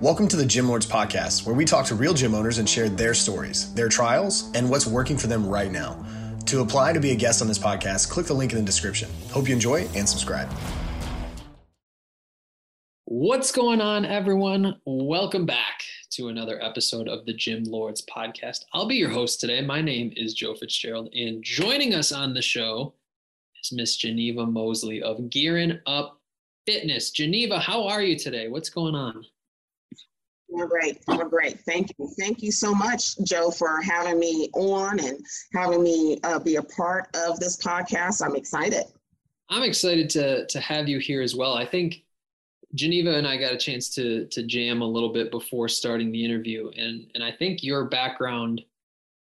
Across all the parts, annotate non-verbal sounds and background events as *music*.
Welcome to the Gym Lords Podcast, where we talk to real gym owners and share their stories, their trials, and what's working for them right now. To apply to be a guest on this podcast, click the link in the description. Hope you enjoy and subscribe. What's going on, everyone? Welcome back to another episode of the Gym Lords Podcast. I'll be your host today. My name is Joe Fitzgerald, and joining us on the show is Miss Geneva Mosley of Gearing Up Fitness. Geneva, how are you today? What's going on? Doing great. Doing great. Thank you. Thank you so much, Joe, for having me on and having me uh, be a part of this podcast. I'm excited. I'm excited to to have you here as well. I think Geneva and I got a chance to to jam a little bit before starting the interview, and and I think your background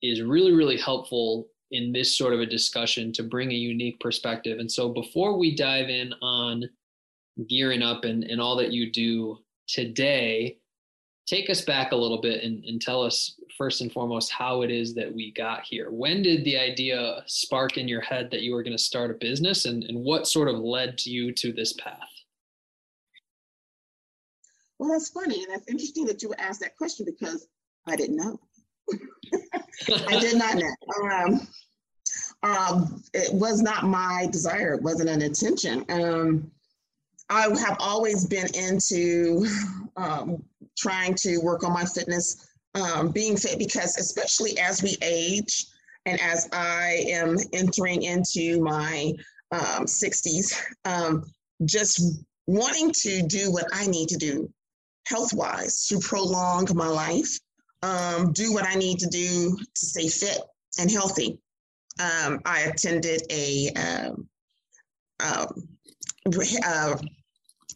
is really really helpful in this sort of a discussion to bring a unique perspective. And so before we dive in on gearing up and, and all that you do today, take us back a little bit and, and tell us first and foremost how it is that we got here. When did the idea spark in your head that you were going to start a business and, and what sort of led to you to this path? Well, that's funny. And that's interesting that you asked that question because I didn't know. *laughs* I did not know. Um, um, it was not my desire. It wasn't an intention. Um, I have always been into um, trying to work on my fitness, um, being fit, because especially as we age and as I am entering into my um, 60s, um, just wanting to do what I need to do health wise to prolong my life, um, do what I need to do to stay fit and healthy. Um, I attended a, uh,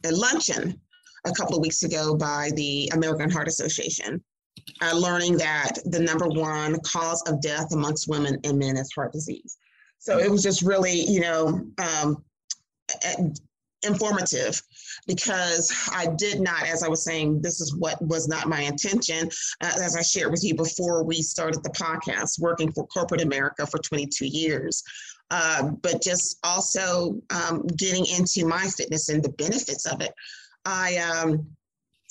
a luncheon a couple of weeks ago by the American Heart Association, uh, learning that the number one cause of death amongst women and men is heart disease. So it was just really, you know, um, informative because I did not, as I was saying, this is what was not my intention. Uh, as I shared with you before we started the podcast, working for corporate America for 22 years. Uh, but just also um, getting into my fitness and the benefits of it. I um,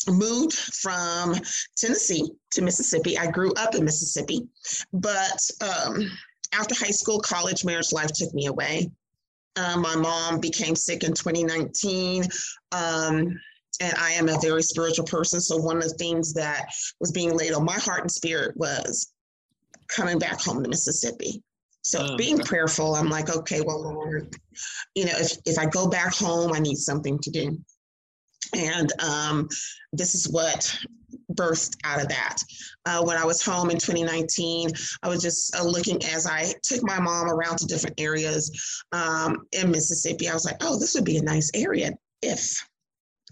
moved from Tennessee to Mississippi. I grew up in Mississippi, but um, after high school, college, marriage life took me away. Um, my mom became sick in 2019. Um, and I am a very spiritual person. So, one of the things that was being laid on my heart and spirit was coming back home to Mississippi. So, oh, being okay. prayerful, I'm like, okay, well, Lord, you know, if, if I go back home, I need something to do. And um, this is what burst out of that. Uh, when I was home in 2019, I was just uh, looking as I took my mom around to different areas um, in Mississippi. I was like, oh, this would be a nice area if,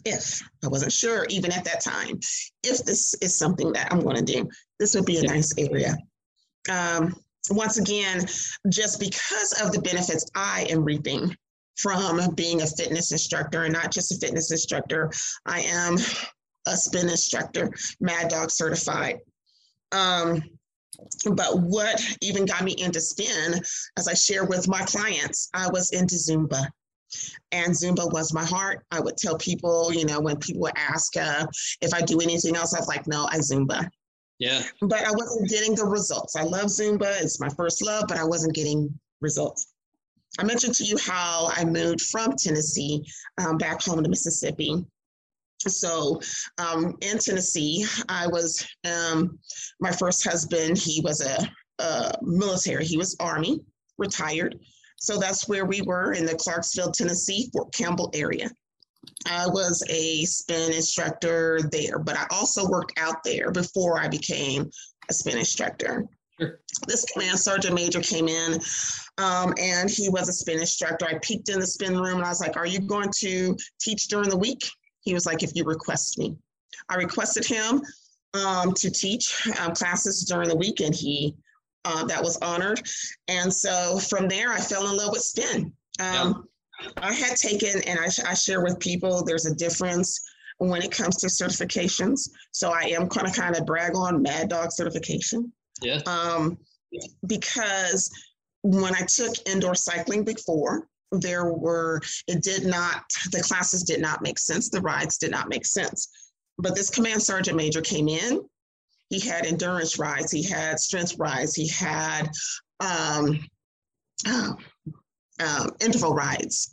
if I wasn't sure even at that time, if this is something that I'm going to do, this would be a nice area. Um, once again, just because of the benefits I am reaping from being a fitness instructor and not just a fitness instructor. I am a spin instructor, Mad Dog certified. Um, but what even got me into spin, as I share with my clients, I was into Zumba. And Zumba was my heart. I would tell people, you know, when people would ask uh, if I do anything else, I was like, no, I Zumba. Yeah. But I wasn't getting the results. I love Zumba, it's my first love, but I wasn't getting results. I mentioned to you how I moved from Tennessee um, back home to Mississippi. So um, in Tennessee, I was um, my first husband. He was a, a, military. He was Army, retired. So that's where we were in the Clarksville, Tennessee, Fort Campbell area. I was a spin instructor there, but I also worked out there before I became a spin instructor. This command sergeant major came in um, and he was a spin instructor. I peeked in the spin room and I was like, Are you going to teach during the week? He was like, If you request me. I requested him um, to teach um, classes during the week and he uh, that was honored. And so from there, I fell in love with spin. Um, yeah. I had taken, and I, I share with people, there's a difference when it comes to certifications. So I am going to kind of brag on Mad Dog certification. Yeah. Um, because when I took indoor cycling before, there were, it did not, the classes did not make sense. The rides did not make sense. But this command sergeant major came in. He had endurance rides, he had strength rides, he had um, uh, um, interval rides.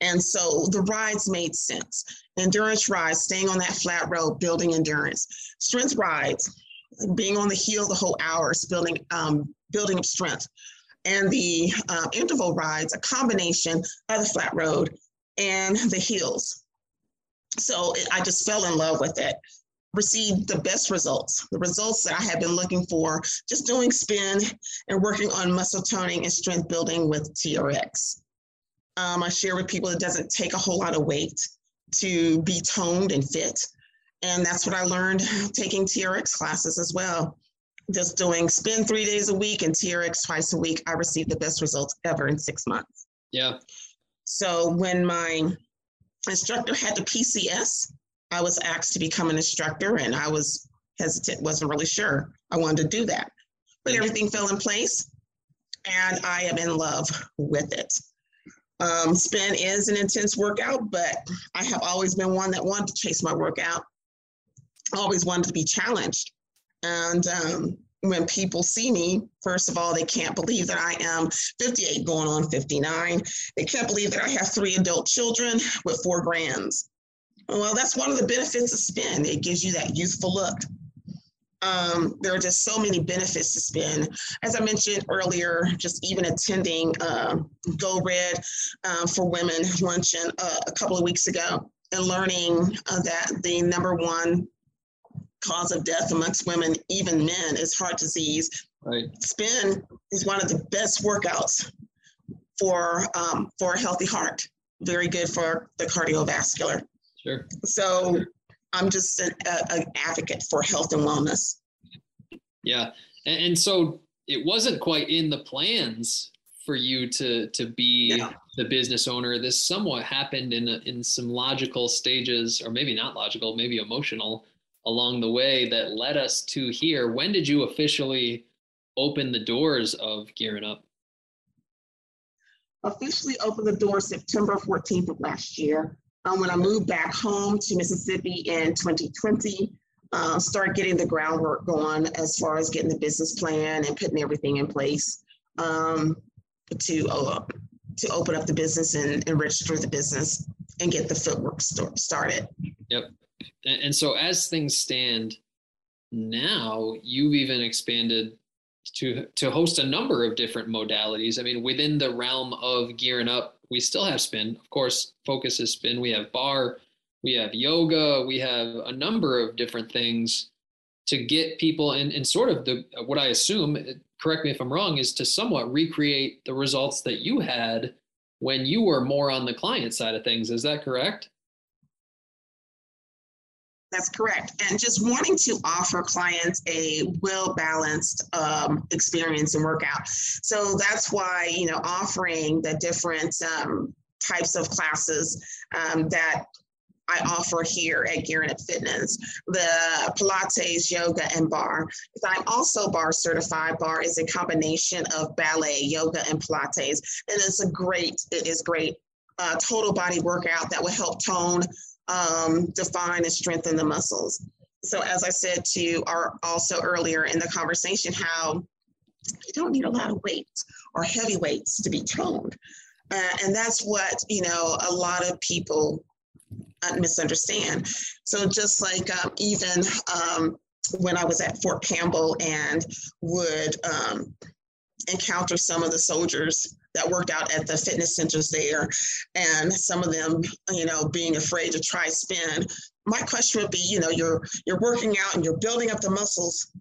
And so the rides made sense. Endurance rides, staying on that flat road, building endurance. Strength rides, being on the hill the whole hours, building um, building up strength. And the uh, interval rides, a combination of the flat road and the hills. So I just fell in love with it. Received the best results, the results that I had been looking for, just doing spin and working on muscle toning and strength building with TRX. Um, I share with people it doesn't take a whole lot of weight to be toned and fit. And that's what I learned taking TRX classes as well. Just doing spin three days a week and TRX twice a week, I received the best results ever in six months. Yeah. So when my instructor had the PCS, I was asked to become an instructor and I was hesitant, wasn't really sure I wanted to do that. But everything fell in place and I am in love with it. Um, spin is an intense workout, but I have always been one that wanted to chase my workout. Always wanted to be challenged. And um, when people see me, first of all, they can't believe that I am 58 going on 59. They can't believe that I have three adult children with four grands. Well, that's one of the benefits of spin. It gives you that youthful look. Um, there are just so many benefits to spin. As I mentioned earlier, just even attending uh, Go Red uh, for Women luncheon uh, a couple of weeks ago and learning uh, that the number one cause of death amongst women, even men, is heart disease. Right. Spin is one of the best workouts for um, for a healthy heart. Very good for the cardiovascular. Sure. So I'm just an a, advocate for health and wellness. Yeah, and, and, so it wasn't quite in the plans for you to to be yeah. the business owner. This somewhat happened in a, in some logical stages, or maybe not logical, maybe emotional along the way that led us to here. When did you officially open the doors of Gearing Up? Officially opened the door September 14th of last year. Um, when I moved back home to Mississippi in 2020, uh, start getting the groundwork going as far as getting the business plan and putting everything in place um, to uh, to open up the business and, and, register the business and get the footwork st- started. Yep. And, and so as things stand now, you've even expanded to to host a number of different modalities. I mean, within the realm of gearing up, we still have spin. Of course, focus is spin. We have bar, we have yoga, we have a number of different things to get people in and sort of the what I assume, correct me if I'm wrong, is to somewhat recreate the results that you had when you were more on the client side of things. Is that correct? That's correct. And just wanting to offer clients a well balanced um, experience and workout. So that's why, you know, offering the different um, types of classes um, that I offer here at Up Fitness, the Pilates, yoga, and barre. I'm also bar certified. Bar is a combination of ballet, yoga, and Pilates. And it's a great, it is great uh, total body workout that will help tone um, define and strengthen the muscles. So as I said to you are also earlier in the conversation, how you don't need a lot of weight or heavy weights to be toned. Uh, and that's what, you know, a lot of people uh, misunderstand. So just like um, even um, when I was at Fort Campbell and would um, encounter some of the soldiers that worked out at the fitness centers there. And some of them you know being afraid to try spin. My question would be you know you're you're working out and you're building up the muscles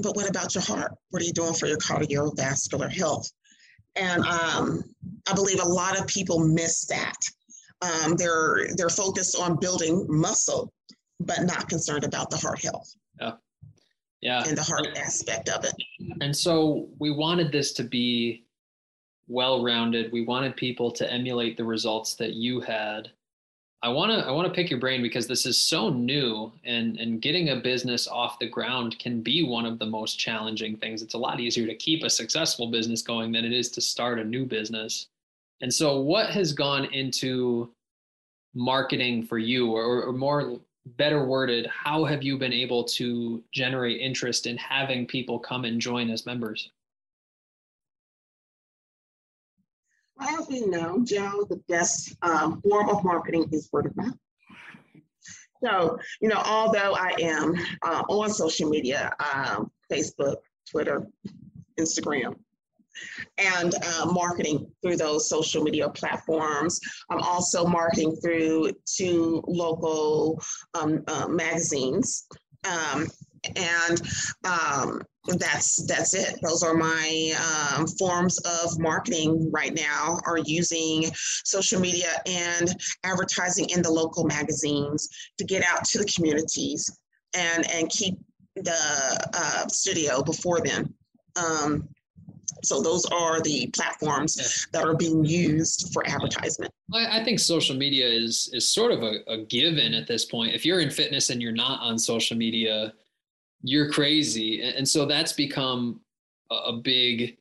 but what about your heart? What are you doing for your cardiovascular health? And um, i believe a lot of people miss that. Um, they're they're focused on building muscle but not concerned about the heart health. Yeah. Yeah. And the heart aspect of it. And so we wanted this to be well-rounded. We wanted people to emulate the results that you had. I want to I want to pick your brain because this is so new and and getting a business off the ground can be one of the most challenging things. It's a lot easier to keep a successful business going than it is to start a new business. And so what has gone into marketing for you or, or more better worded, how have you been able to generate interest in having people come and join as members? As we know, Joe, the best um, form of marketing is word of mouth. So, you know, although I am uh, on social media, um, Facebook, Twitter, Instagram, and uh, marketing through those social media platforms. I'm also marketing through two local um, uh, magazines. Um, and um, that's that's it. Those are my um, forms of marketing right now. Are using social media and advertising in the local magazines to get out to the communities and and keep the uh, studio before them. Um, so those are the platforms that are being used for advertisement. I, I think social media is is sort of a, a given at this point. If you're in fitness and you're not on social media, you're crazy. And so that's become a big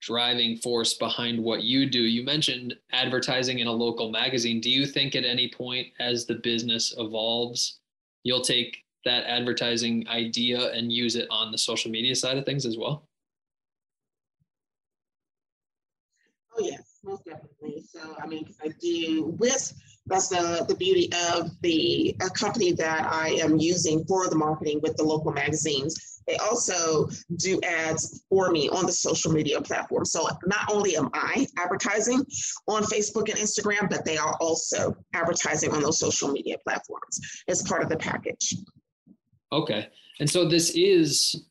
driving force behind what you do. You mentioned advertising in a local magazine. Do you think at any point as the business evolves, you'll take that advertising idea and use it on the social media side of things as well? Oh yes, most definitely. So I mean, I do with that's the the beauty of the company that I am using for the marketing with the local magazines. They also do ads for me on the social media platform. So not only am I advertising on Facebook and Instagram, but they are also advertising on those social media platforms as part of the package. Okay. And so this is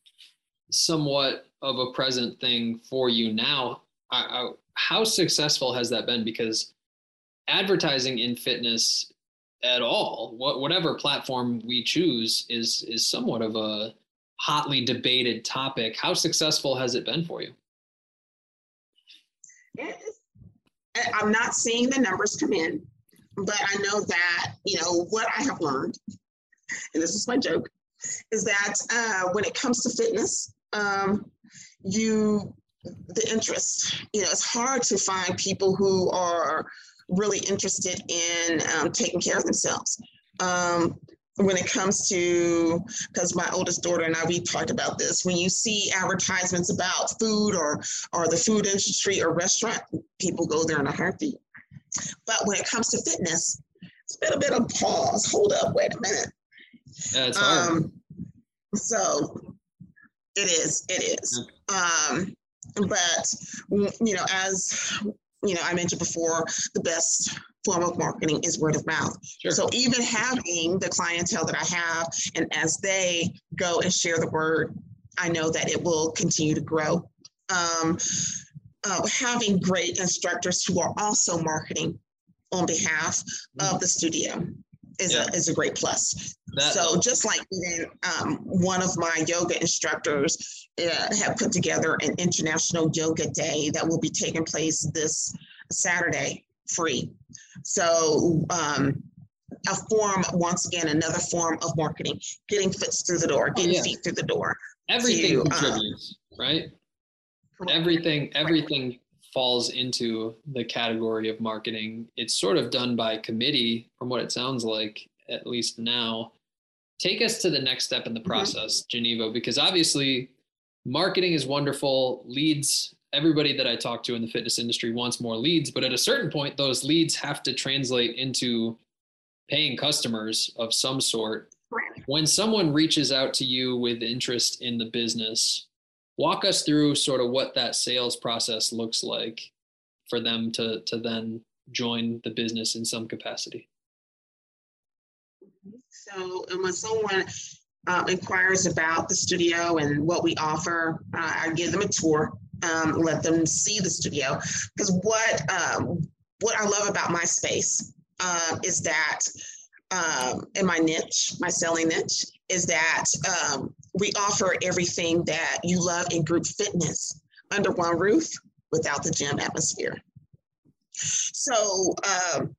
somewhat of a present thing for you now. I, I, how successful has that been? Because advertising in fitness at all, what, whatever platform we choose, is is somewhat of a hotly debated topic. How successful has it been for you? I'm not seeing the numbers come in, but I know that you know what I have learned, and this is my joke, is that uh, when it comes to fitness, um, you the interest. You know, it's hard to find people who are really interested in um, taking care of themselves. Um, when it comes to, because my oldest daughter and I, we talked about this, when you see advertisements about food or, or the food industry or restaurant, people go there in a heartbeat. But when it comes to fitness, it's been a bit of pause. Hold up, wait a minute. Yeah, it's hard. Um, so it is, it is. Um, but you know, as you know, I mentioned before, the best form of marketing is word of mouth. Sure. So even having the clientele that I have, and as they go and share the word, I know that it will continue to grow. Um, uh, having great instructors who are also marketing on behalf mm-hmm. of the studio is, yeah. a, is a great plus. That, so just like even um, one of my yoga instructors uh, have put together an international yoga day that will be taking place this Saturday free. So um, a form, once again, another form of marketing, getting fits through the door, oh, getting oh, yeah. feet through the door. Everything to, uh, contributes, uh, right? Everything, everything falls into the category of marketing. It's sort of done by committee, from what it sounds like, at least now. Take us to the next step in the mm-hmm. process, mm-hmm. Geneva, because obviously marketing is wonderful. Leads, everybody that I talk to in the fitness industry wants more leads, but at a certain point, those leads have to translate into paying customers of some sort. When someone reaches out to you with interest in the business, walk us through sort of what that sales process looks like for them to to then join the business in some capacity? So when someone uh, inquires about the studio and what we offer uh, i give them a tour um, let them see the studio. Because what um, what i love about my space uh, is that um, in my niche my selling niche is that um, we offer everything that you love in group fitness under one roof without the gym atmosphere. So um,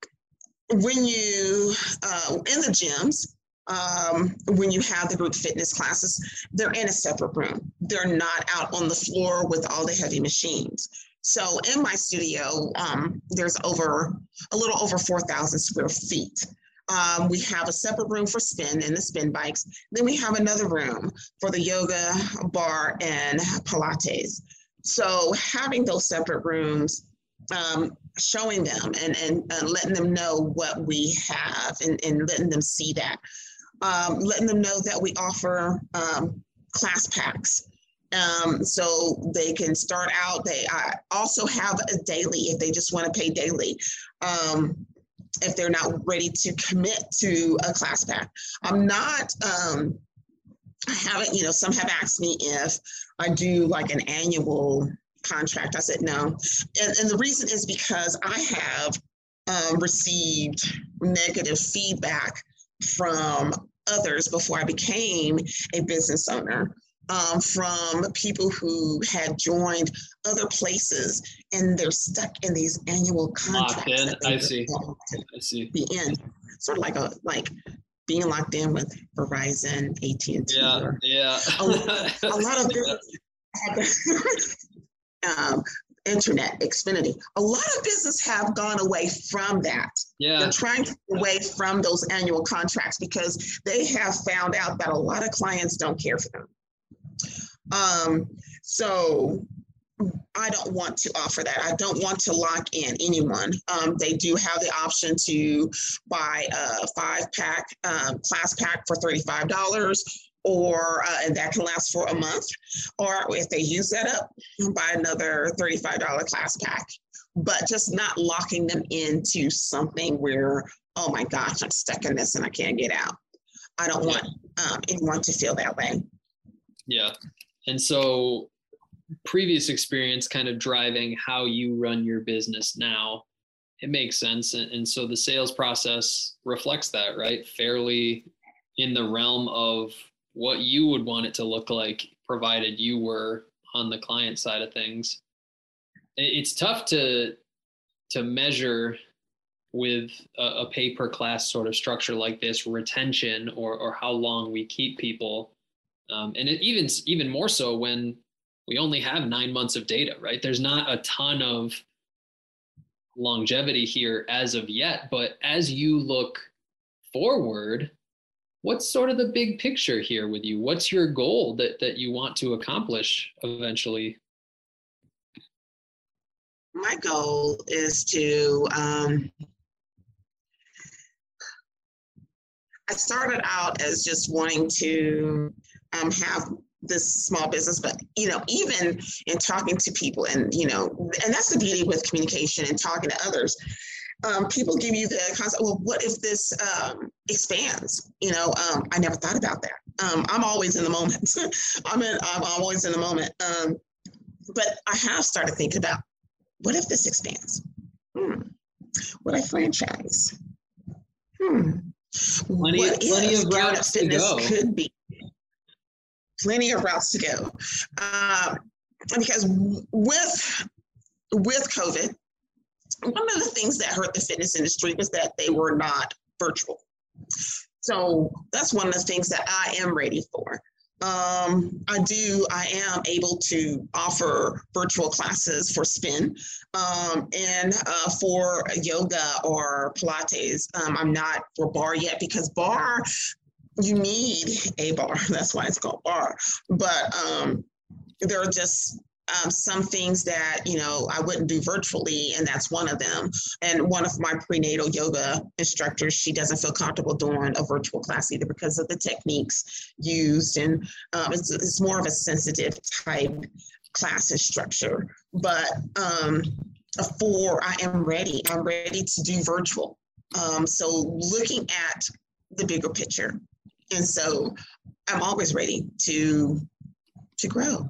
when you uh, in the gyms, um, when you have the group fitness classes, they're in a separate room. They're not out on the floor with all the heavy machines. So in my studio, um, there's over a little over 4,000 square feet Um, we have a separate room for spin and the spin bikes. Then we have another room for the yoga, bar, and Pilates. So having those separate rooms, um, showing them and, and uh, letting them know what we have and, and letting them see that. Um, letting them know that we offer um, class packs. Um, so they can start out. They I also have a daily if they just want to pay daily. Um, if they're not ready to commit to a class pack, I'm not. Um, I haven't. You know, some have asked me if I do like an annual contract. I said no, and, and the reason is because I have um, received negative feedback from others before I became a business owner um, from people who had joined other places and they're stuck in these annual contracts. Locked in. I see. I see. Be in sort of like a like being locked in with Verizon, AT and T. Yeah, yeah. a, *laughs* a, lot of business, *laughs* um, internet, Xfinity. A lot of business have gone away from that. Yeah. They're trying to get away from those annual contracts because they have found out that a lot of clients don't care for them. Um, so I don't want to offer that. I don't want to lock in anyone. Um, they do have the option to buy a five pack um, class pack for $35 or uh, and that can last for a month. Or if they use that up, buy another $35 class pack. But just not locking them into something where, oh my gosh, I'm stuck in this and I can't get out. I don't want um, anyone to feel that way. Yeah. And so previous experience kind of driving how you run your business now, it makes sense. And, and so the sales process reflects that, right? Fairly in the realm of what you would want it to look like, provided you were on the client side of things. It's tough to to measure with a, a pay per class sort of structure like this retention or or how long we keep people um, and it even even more so when we only have nine months of data, right? There's not a ton of longevity here as of yet, but as you look forward, what's sort of the big picture here with you? What's your goal that that you want to accomplish eventually? My goal is to um, I started out as just wanting to um, have this small business but you know even in talking to people and you know and that's the beauty with communication and talking to others. Um, people give you the concept well what if this um, expands? You know um, i never thought about that. Um, i'm always in the moment. *laughs* I'm in i'm always in the moment. Um, but i have started thinking about what if this expands? Hmm. would i franchise? Hmm. Plenty, what plenty of routes to go. could be plenty of routes to go. Um, because with with COVID, one of the things that hurt the fitness industry was that they were not virtual. So that's one of the things that I am ready for. Um, I do, I am able to offer virtual classes for spin um, and uh, for yoga or Pilates. Um, I'm not for bar yet because barre you need a bar. *laughs* That's why it's called bar. But um, there are just um, some things that you know I wouldn't do virtually, and that's one of them. And one of my prenatal yoga instructors, she doesn't feel comfortable doing a virtual class either because of the techniques used, and um, it's, it's more of a sensitive type class and structure. But um, for I am ready. I'm ready to do virtual. Um, so looking at the bigger picture and so i'm always ready to to grow.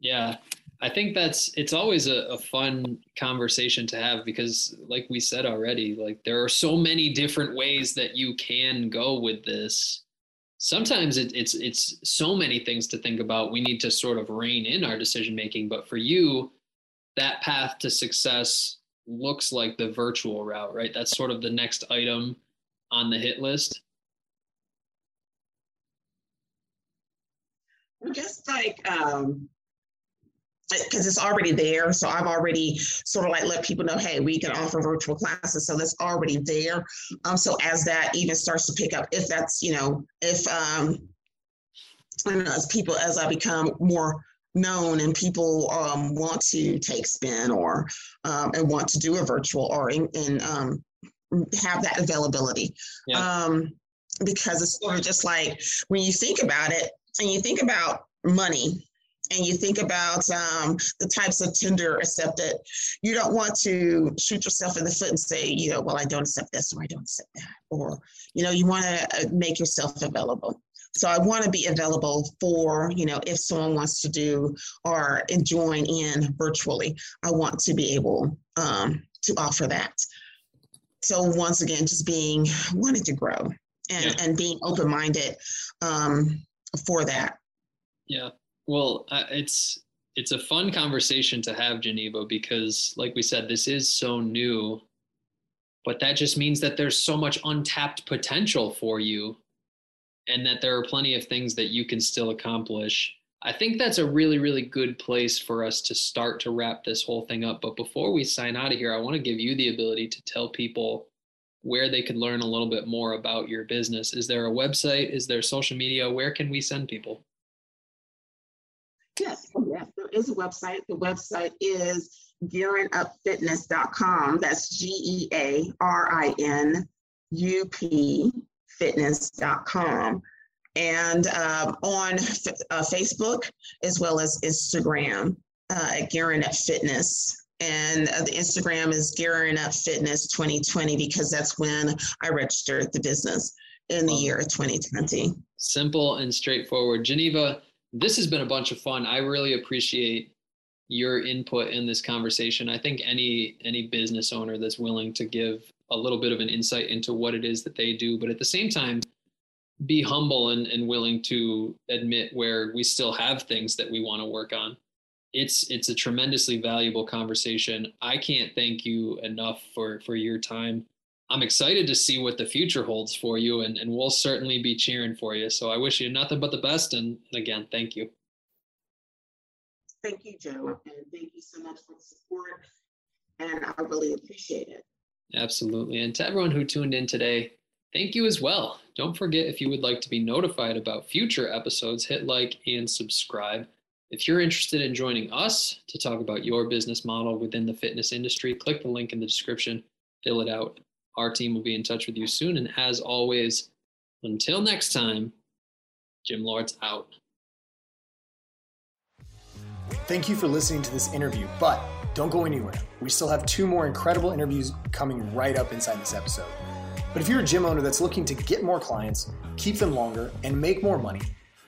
Yeah i think that's it's always a, a, fun conversation to have because like we said already like there are so many different ways that you can go with this. Sometimes it, it's it's so many things to think about. We need to sort of rein in our decision making but for you that path to success looks like the virtual route right? That's sort of the next item on the hit list just like um, because it's already there. So I've already sort of like let people know, hey, we can offer virtual classes. So that's already there. Um, so as that even starts to pick up, if that's, you know, if um, I know, as people, as I become more known and people um, want to take spin or um, and want to do a virtual or in, in um, have that availability. Yeah. Um, because it's sort of just like when you think about it and you think about money and you think about um, the types of tender accepted, you don't want to shoot yourself in the foot and say, you know, well, I don't accept this or I don't accept that. Or, you know, you want to uh, make yourself available. So I want to be available for, you know, if someone wants to do or join in virtually, I want to be able um, to offer that. So once again, just being wanting to grow and, yeah. and being open-minded um, for that. Yeah. Well, uh, it's it's a fun conversation to have, Geneva, because like we said, this is so new, but that just means that there's so much untapped potential for you and that there are plenty of things that you can still accomplish. I think that's a really, really good place for us to start to wrap this whole thing up. But before we sign out of here, I want to give you the ability to tell people where they could learn a little bit more about your business. Is there a website? Is there social media? Where can we send people? Yes, oh, yes, there is a website. The website is gearingupfitness.com. That's G E A R I N U P fitness.com and um, on uh, Facebook as well as Instagram uh, at Gearing Up Fitness. And the Instagram is Gearing Up Fitness 2020 because that's when I registered the business in the year 2020. Simple and straightforward. Geneva, this has been a bunch of fun. I really appreciate your input in this conversation. I think any any business owner that's willing to give a little bit of an insight into what it is that they do, but at the same time, be humble and, and willing to admit where we still have things that we want to work on. It's it's a tremendously valuable conversation. I can't thank you enough for for your time. I'm excited to see what the future holds for you, and, and we'll certainly be cheering for you. So I wish you nothing but the best. And again, thank you. Thank you, Joe. And thank you so much for the support. And I really appreciate it. Absolutely. And to everyone who tuned in today, thank you as well. Don't forget if you would like to be notified about future episodes, hit like and subscribe. If you're interested in joining us to talk about your business model within the fitness industry, click the link in the description, fill it out. Our team will be in touch with you soon. And as always, until next time, Gym Lords out. Thank you for listening to this interview, but don't go anywhere. We still have two more incredible interviews coming right up inside this episode. But if you're a gym owner that's looking to get more clients, keep them longer, and make more money,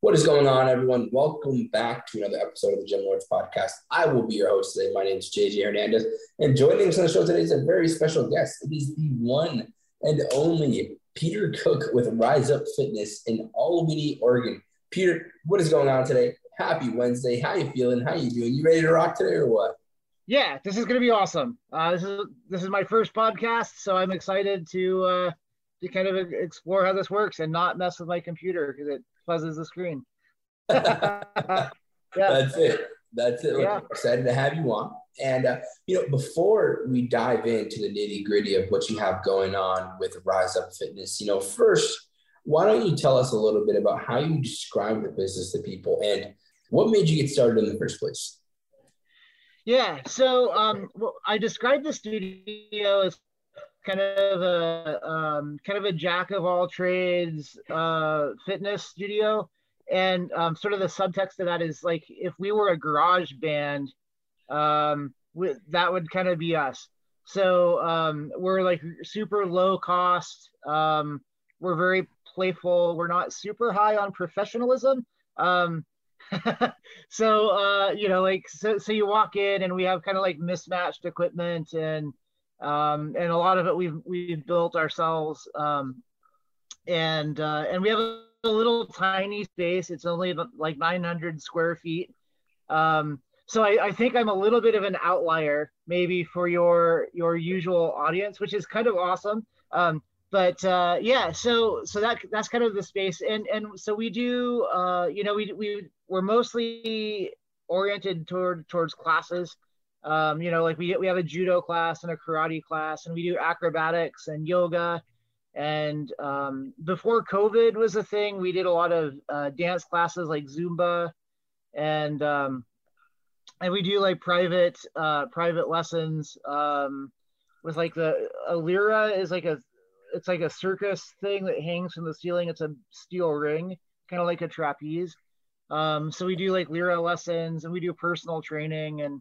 What is going on, everyone? Welcome back to another episode of the Gym Lords podcast. I will be your host today. My name is JJ Hernandez, and joining us on the show today is a very special guest. It is the one and only Peter Cooke with Rise Up Fitness in Albany, Oregon. Peter, what is going on today? Happy Wednesday. How you feeling? How you doing? You ready to rock today or what? yeah, this is going to be awesome. Uh, this is this is my first podcast, so I'm excited to uh, to kind of explore how this works and not mess with my computer because it fuzzes the screen. *laughs* yeah. That's it. That's it. Yeah. excited to have you on. And uh, you know, before we dive into the nitty gritty of what you have going on with Rise Up Fitness, you know, first, why don't you tell us a little bit about how you describe the business to people and what made you get started in the first place? Yeah. So um, well, I described the studio as kind of a um, kind of a jack of all trades uh, fitness studio, and um, sort of the subtext of that is like if we were a garage band, um, that would kind of be us. So um, we're like super low cost. Um, we're very playful. We're not super high on professionalism. Um, *laughs* so uh, you know, like so so you walk in and we have kind of like mismatched equipment and um, and a lot of it we've we've built ourselves. Um, and uh, and we have a, little tiny space. It's only like 900 square feet. Um, so I, I, think I'm a little bit of an outlier, maybe for your your usual audience, which is kind of awesome. Um, but uh, yeah, so so that that's kind of the space, and and so we do, uh, you know, we we we're mostly oriented toward towards classes. Um, you know, like we we have a judo class and a karate class, and we do acrobatics and yoga. And um, before COVID was a thing, we did a lot of uh, dance classes like Zumba, and um, and we do like private uh, private lessons um, with like the a lyra is like a it's like a circus thing that hangs from the ceiling. It's a steel ring, kind of like a trapeze. Um, so we do like lyra lessons and we do personal training and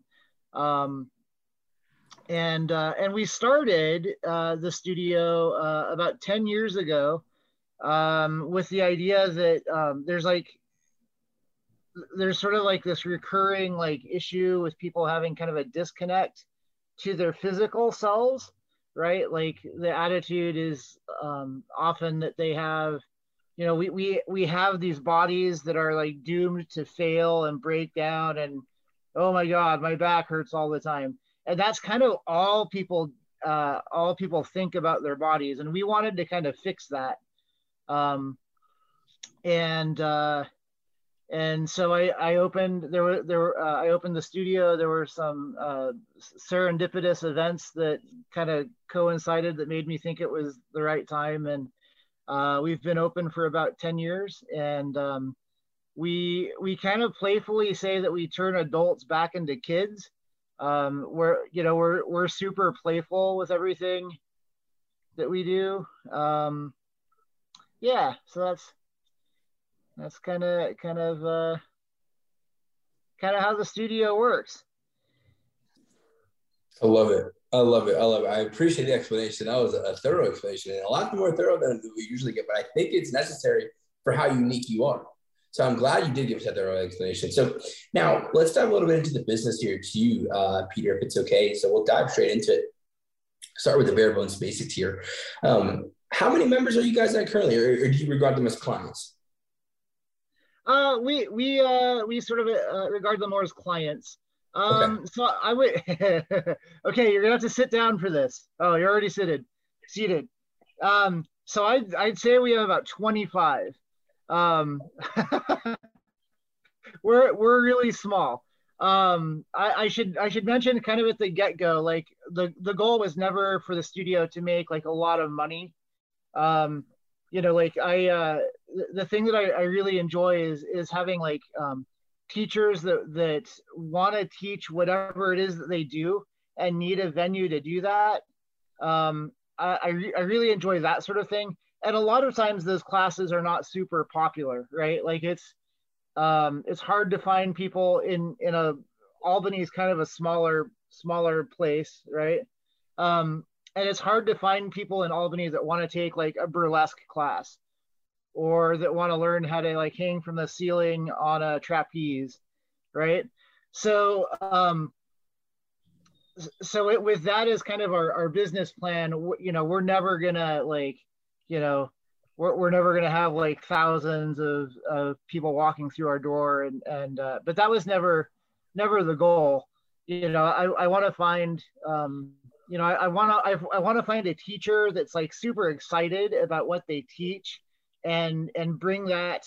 um, and uh, and we started uh, the studio uh, about 10 years ago um, with the idea that um, there's like there's sort of like this recurring like issue with people having kind of a disconnect to their physical selves right? Like the attitude is um, often that they have you know we, we we have these bodies that are like doomed to fail and break down and oh my god my back hurts all the time and that's kind of all people uh, all people think about their bodies and we wanted to kind of fix that um, and uh, and so I, I opened there were there were uh, I opened the studio. There were some uh, serendipitous events that kind of coincided that made me think it was the right time. And uh, we've been open for about ten years, and um, we we kind of playfully say that we turn adults back into kids. Um, we're you know we're we're super playful with everything that we do. Um, yeah, so that's that's kind of kind of uh, kind of how the studio works. I love it. I love it. I love it. I appreciate the explanation. That was a thorough explanation and a lot more thorough than we usually get, but I think it's necessary for how unique you are. So I'm glad you did give us that thorough explanation. So now let's dive a little bit into the business here to you, uh, Peter, if it's okay. So we'll dive straight into it. Start with the bare bones basics here. Um, how many members are you guys at currently, or, or do you regard them as clients? Uh, we we uh we sort of uh, regard them more as clients. Um, okay. so I would. *laughs* okay, you're gonna have to sit down for this. Oh, you're already seated. Seated. Um, so I'd I'd say we have about 25. Um, *laughs* we're we're really small. Um, I, I should I should mention kind of at the get go, like the the goal was never for the studio to make like a lot of money. Um, you know like i uh the thing that i, I really enjoy is is having like um teachers that that want to teach whatever it is that they do and need a venue to do that um I, I, re- I really enjoy that sort of thing and a lot of times those classes are not super popular right like it's um it's hard to find people in in a albany's kind of a smaller smaller place right um and it's hard to find people in Albany that want to take like a burlesque class or that want to learn how to like hang from the ceiling on a trapeze, right? So, um, so it, with that as kind of our, our business plan, you know, we're never gonna like, you know, we're, we're never gonna have like thousands of, of people walking through our door and, and, uh, but that was never, never the goal. You know, I, I want to find, um, you know, I, I want to I, I want to find a teacher that's like super excited about what they teach, and and bring that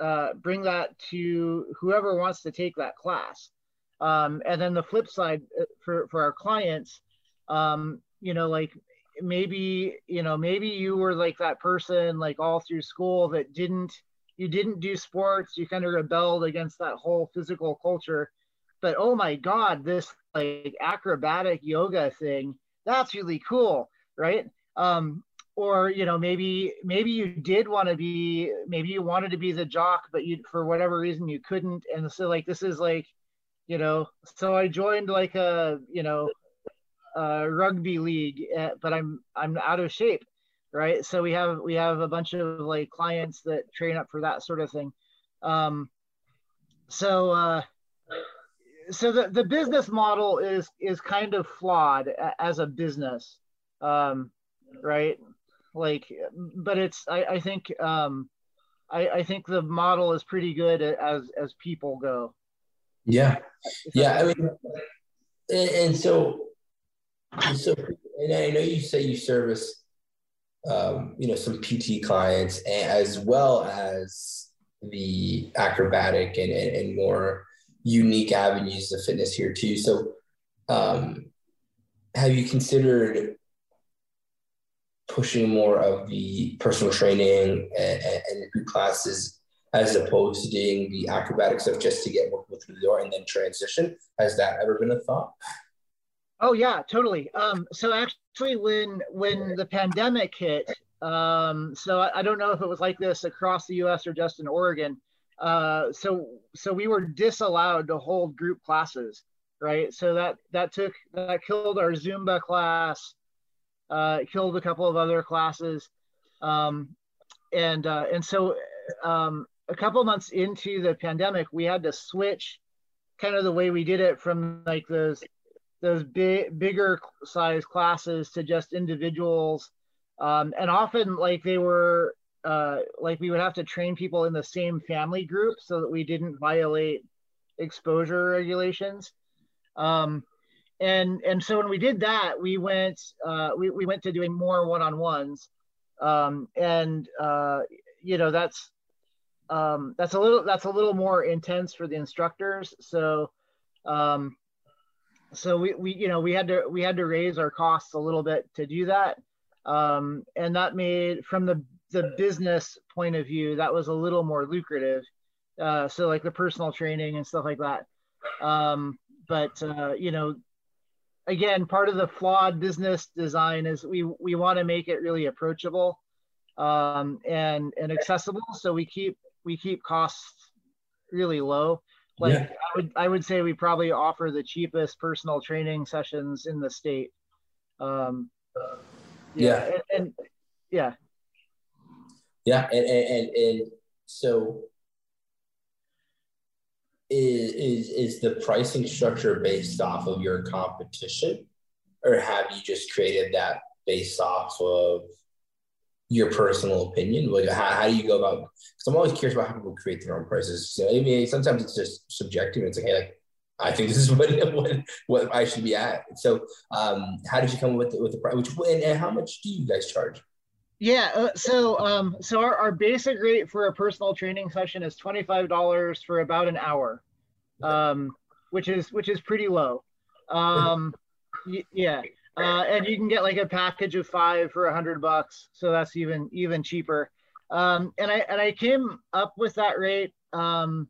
uh, bring that to whoever wants to take that class. Um, and then the flip side uh, for for our clients, um, you know, like maybe you know maybe you were like that person like all through school that didn't you didn't do sports you kind of rebelled against that whole physical culture. But oh my god this like acrobatic yoga thing that's really cool right? Um or you know maybe maybe you did want to be maybe you wanted to be the jock but you for whatever reason you couldn't. And so like this is like you know so i joined like a you know a rugby league eh, but i'm i'm out of shape right? So we have we have a bunch of like clients that train up for that sort of thing. Um so uh so the, the business model is is kind of flawed as a business um, right? Like but it's i, I think um, I, I think the model is pretty good as as people go. Yeah. Yeah i mean and so *clears throat* so and i know you say you service um, you know some pt clients as well as the acrobatic and, and, and more unique avenues of fitness here too. So, um, have you considered pushing more of the personal training and, and group classes as opposed to doing the acrobatic stuff just to get more people through the door and then transition? Has that ever been a thought? Oh yeah, totally. Um, so actually, when when the pandemic hit, um, so I, I, don't know if it was like this across the U.S. or just in Oregon, uh, so so we were disallowed to hold group classes, right? So that that took that killed our Zumba class, uh, killed a couple of other classes, um, and uh, and so um, a couple months into the pandemic, we had to switch kind of the way we did it from like those those big bigger size classes to just individuals um, and often like they were uh, like we would have to train people in the same family group so that we didn't violate exposure regulations. Um, and and so when we did that, we went uh, we, we went to doing more one-on-ones, um, and uh, you know that's um, that's a little that's a little more intense for the instructors. So um, so we, we you know we had to we had to raise our costs a little bit to do that, um, and that made from the the business point of view, that was a little more lucrative. Uh, so like the personal training and stuff like that. Um, but uh, you know, again, part of the flawed business design is we we want to make it really approachable um, and and accessible. So we keep we keep costs really low. Like yeah. I would I would say we probably offer the cheapest personal training sessions in the state. Um, yeah, yeah. And, and yeah yeah, and and and, and so is, is is the pricing structure based off of your competition, or have you just created that based off of your personal opinion? Like, how, how do you go about? Because I'm always curious about how people create their own prices. So, I mean, sometimes it's just subjective. It's like, hey, like, I think this is *laughs* what what, what I should be at. So, um, how did you come up with the, with the price? Which and, and how much do you guys charge? Yeah, uh, so um, so our, our basic rate for a personal training session is twenty five dollars for about an hour, um, which is which is pretty low. Um, y- yeah, uh, and you can get like a package of five for a hundred bucks, so that's even even cheaper. Um, and I and I came up with that rate um,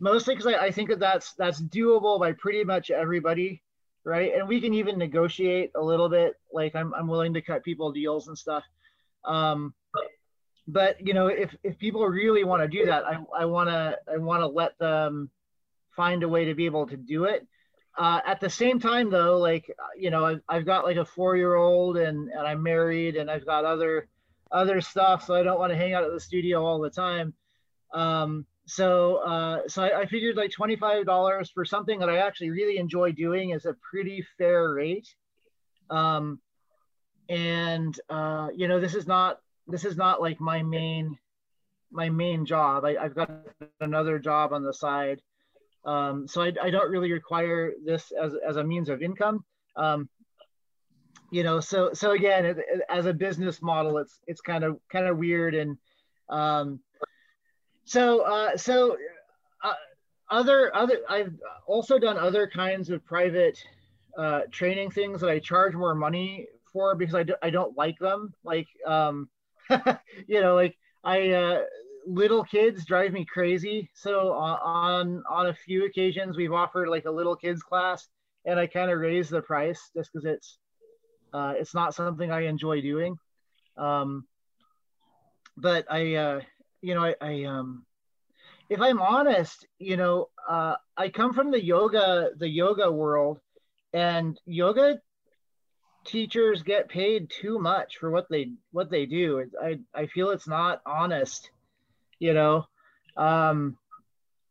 mostly because I, I think that that's that's doable by pretty much everybody, right? And we can even negotiate a little bit. Like I'm I'm willing to cut people deals and stuff. Um, but you know, if if people really want to do that, I I want to I want to let them find a way to be able to do it. Uh, at the same time, though, like you know, I've, I've got like a four year old and and I'm married and I've got other other stuff, so I don't want to hang out at the studio all the time. Um, so uh, so I, I figured like twenty five dollars for something that I actually really enjoy doing is a pretty fair rate. Um, and uh, you know this is not this is not like my main my main job I, have got another job on the side um, so I, I, don't really require this as, as a means of income um, you know so so again it, it, as a business model it's it's kind of kind of weird and um, so uh, so uh, other other I've also done other kinds of private uh, training things that I charge more money for because I, do, I don't like them. Like, um, *laughs* you know, like I, uh, little kids drive me crazy. So on, on a few occasions we've offered like a little kids class and I kind of raise the price just cause it's, uh, it's not something I enjoy doing. Um, but I, uh, you know, I, I, um, if I'm honest, you know, uh, I come from the yoga, the yoga world and yoga teachers get paid too much for what they what they do. I I feel it's not honest, you know. Um,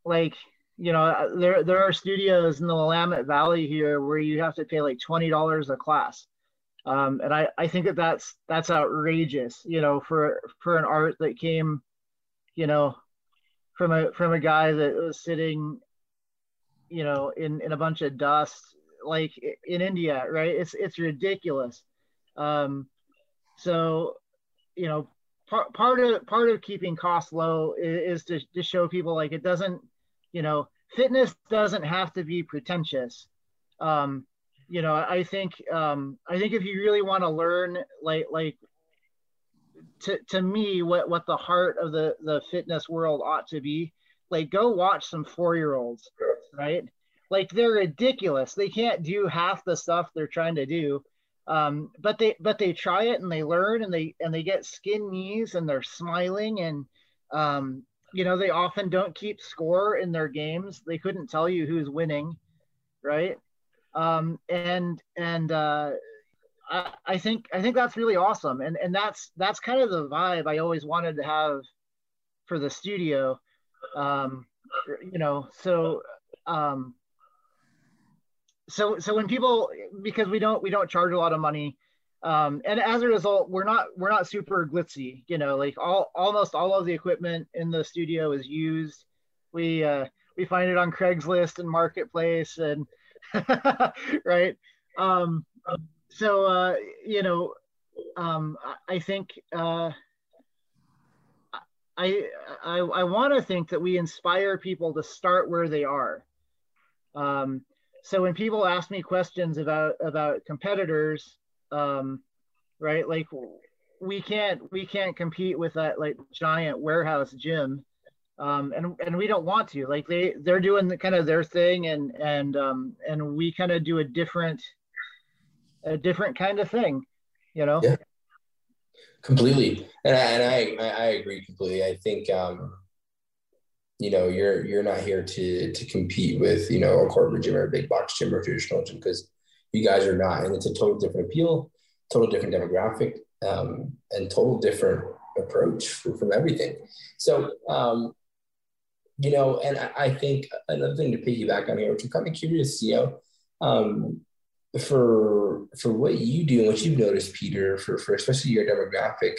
like you know, uh, there there are studios in the Willamette Valley here where you have to pay like twenty dollars a class, um, and I I think that that's that's outrageous. You know, for for an art that came, you know, from a from a guy that was sitting, you know, in in a bunch of dust like in India, right? It's it's ridiculous. Um, so, you know, part part of part of keeping costs low is, is to, to show people like it doesn't you know, fitness doesn't have to be pretentious. Um, you know, I think um, I think if you really want to learn, like like to, to me, what what the heart of the the fitness world ought to be, like go watch some four year olds, right? Like they're ridiculous. They can't do half the stuff they're trying to do. Um, but they but they try it and they learn and they and they get skin knees and they're smiling and um, you know, they often don't keep score in their games. They couldn't tell you who's winning, right? Um, and and uh, I, I think I think that's really awesome, and and that's that's kind of the vibe I always wanted to have for the studio. Um, you know, so um, so so when people because we don't we don't charge a lot of money um, and as a result we're not we're not super glitzy you know like all almost all of the equipment in the studio is used. We uh, we find it on craigslist and marketplace and *laughs* right? Um, so uh, you know um, i think uh, i i, I want to think that we inspire people to start where they are. Um, so when people ask me questions about about competitors um, right? Like we can't we can't compete with that like giant warehouse gym, um, and and we don't want to. Like they they're doing the kind of their thing, and and um, and we kind of do a different a different kind of thing, you know. Yeah. Completely, and I, and I I agree completely. I think um, you know you're you're not here to to compete with you know a corporate gym or a big box gym or traditional gym because you guys are not, and it's a total different appeal, total different demographic, um, and total different approach for, from everything. So, um, you know, and I, I, think another thing to piggyback on here, which I'm kind of curious, you know, um, for for what you do and what you've noticed, Peter, for for especially your demographic,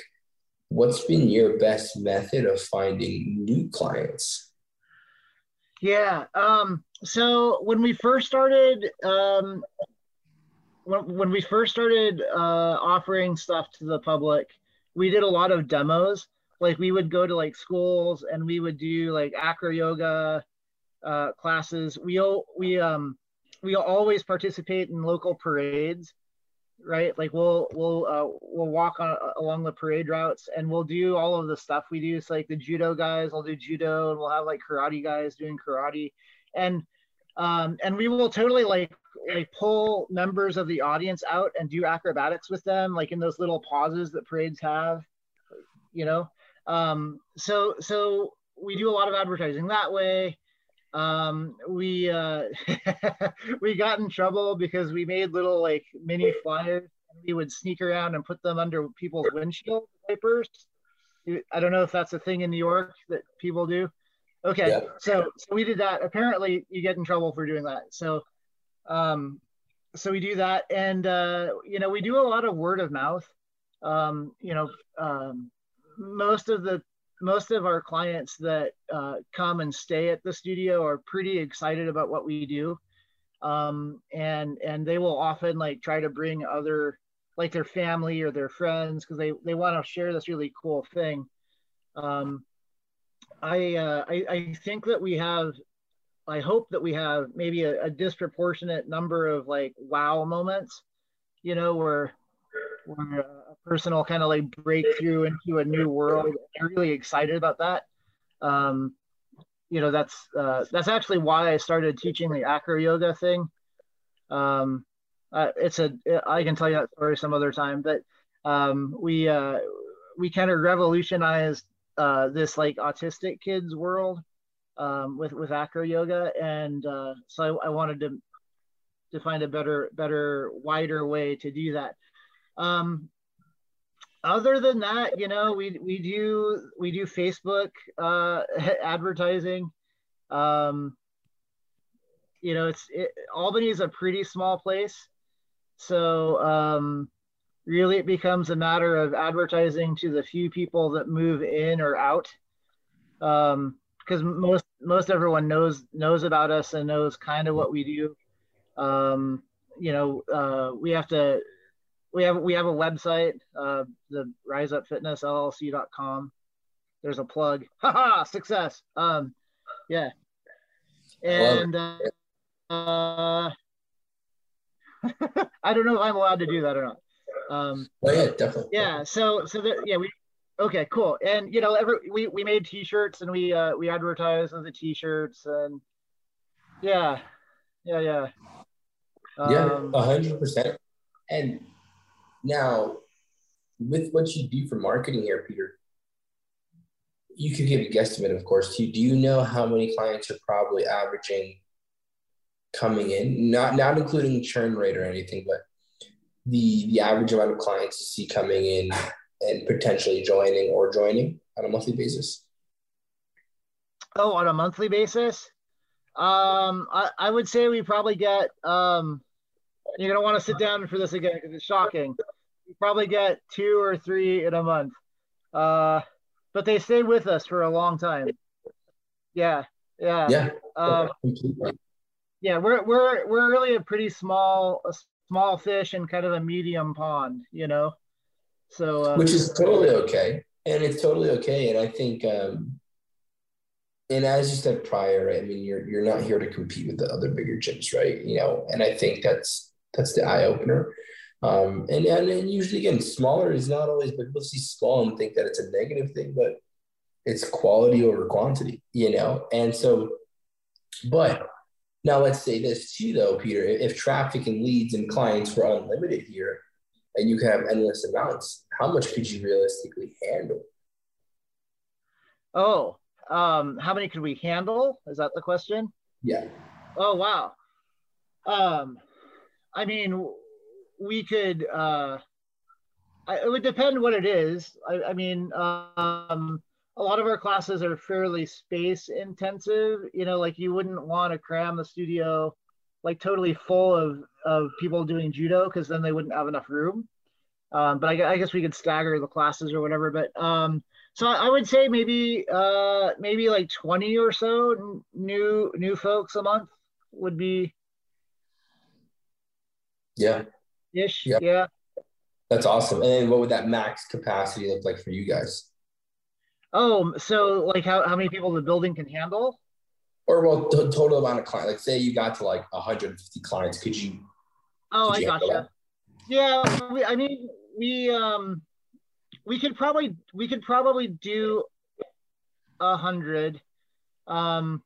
what's been your best method of finding new clients? Yeah. Um, so when we first started, um, when, when we first started uh, offering stuff to the public, we did a lot of demos. Like we would go to like schools and we would do like acro yoga uh, classes. We we um we always participate in local parades, right? Like we'll we'll uh, we'll walk on, along the parade routes and we'll do all of the stuff we do. So like the judo guys, will do judo, and we'll have like karate guys doing karate, and um, and we will totally like like pull members of the audience out and do acrobatics with them like in those little pauses that parades have you know um, so so we do a lot of advertising that way um, we uh, *laughs* we got in trouble because we made little like mini flyers we would sneak around and put them under people's windshield wipers. I don't know if that's a thing in new york that people do. Okay yeah. so so we did that. Apparently you get in trouble for doing that. So um, so we do that, and uh, you know, we do a lot of word of mouth. Um, you know, um, most of the most of our clients that uh, come and stay at the studio are pretty excited about what we do, um, and and they will often like try to bring other like their family or their friends because they they want to share this really cool thing. Um, I, uh, I I think that we have I hope that we have maybe a, a disproportionate number of like wow moments, you know, where where a person will kind of like break through into a new world. I'm really excited about that. Um, you know, that's uh, that's actually why I started teaching the acro yoga thing. Um, uh, it's a I can tell you that story some other time, but um, we uh, we kind of revolutionized uh, this like autistic kids world um, with with acro yoga, and uh, so I, I, wanted to to find a better better wider way to do that. Um, other than that, you know, we we do we do Facebook uh, *laughs* advertising. Um, you know, it's it, Albany is a pretty small place, so um, really it becomes a matter of advertising to the few people that move in or out, because um, most most everyone knows knows about us and knows kind of what we do. Um, you know, uh, we have to we have we have a website, uh, the riseupfitnessllc.com. There's a plug. *laughs* Haha, success. Um, yeah. And uh, uh *laughs* I don't know if I'm allowed to do that or not. Um, oh yeah, definitely. Yeah. So so the, yeah we okay cool and you know every we we made T-shirts and we uh we advertised on the T-shirts and yeah yeah yeah yeah um, a hundred percent and now, with what you do for marketing here, Peter, you could give a guesstimate, of course, too. Do you know how many clients are probably averaging coming in? Not not including churn rate or anything, but the the average amount of clients you see coming in and potentially joining or joining on a monthly basis? Oh, on a monthly basis? Um, I, I would say we probably get um you're gonna want to sit down for this again because it's shocking. You probably get two or three in a month, uh, but they stay with us for a long time. Yeah, yeah, yeah. Um, yeah, we're we're we're really a pretty small a small fish in kind of a medium pond, you know. So uh, which is totally okay, and it's totally okay, and I think. um and as you said prior, I mean, you're you're not here to compete with the other bigger gyms, right? You know, and I think that's that's the eye opener. Um, and, and, and usually again, smaller is not always, but people see small and think that it's a negative thing, but it's quality over quantity, you know? And so, but now let's say this too, though, Peter, if traffic and leads and clients were unlimited here and you could have endless amounts, how much could you realistically handle? Oh, um, how many could we handle? Is that the question? Yeah. Oh, wow. Um, I mean, we could. Uh, I, it would depend what it is. I, I mean, um, a lot of our classes are fairly space intensive. You know, like you wouldn't want to cram the studio like totally full of of people doing judo because then they wouldn't have enough room. Um, but I, I, guess we could stagger the classes or whatever. But um, so I would say maybe uh, maybe like twenty or so new new folks a month would be yeah. Ish. Yeah. yeah. That's awesome. And what would that max capacity look like for you guys? Oh, so like how, how many people the building can handle? Or well, the total amount of clients. Like say you got to like 150 clients, could you? Oh, could you I gotcha. Yeah, we, I mean, we um, we could probably we could probably do a hundred. Um,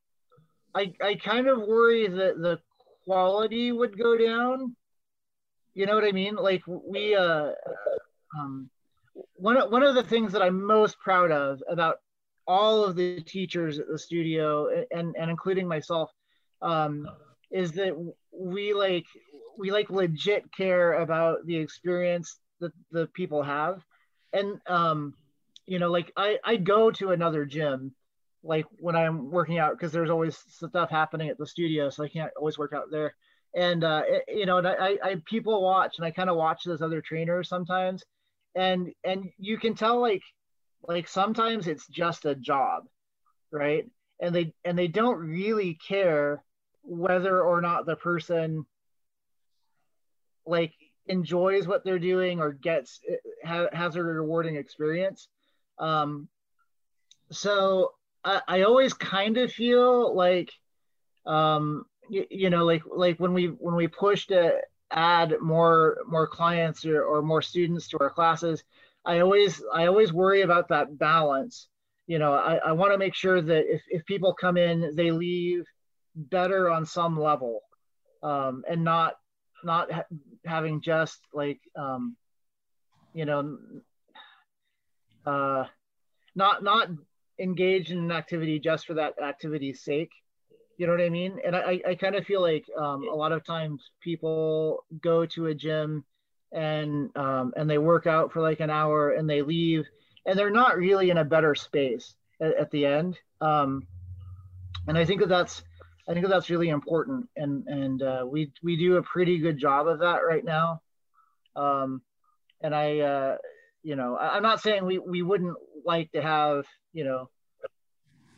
I I kind of worry that the quality would go down you know what I mean? Like we, uh, um, one one of the things that I'm most proud of about all of the teachers at the studio and and including myself um, is that we like we like legit care about the experience that the people have and um, you know like I I go to another gym like when I'm working out because there's always stuff happening at the studio so I can't always work out there and uh, it, you know, and I, I people watch, and I kind of watch those other trainers sometimes, and and you can tell like like sometimes it's just a job, right? And they and they don't really care whether or not the person like enjoys what they're doing or gets has a rewarding experience. Um, so I, I always kind of feel like um, you, you know like like when we when we push to add more more clients or, or more students to our classes i always i always worry about that balance. You know i, I want to make sure that if, if people come in they leave better on some level um, and not not ha- having just like um, you know uh, not not engaged in an activity just for that activity's sake you know what I mean? And I, I kind of feel like um, a lot of times people go to a gym and um, and they work out for like an hour and they leave and they're not really in a better space at, at the end. Um, and I think that that's I think that that's really important, and and uh, we we do a pretty good job of that right now. Um, and I, uh, you know, I, I'm not saying we we wouldn't like to have you know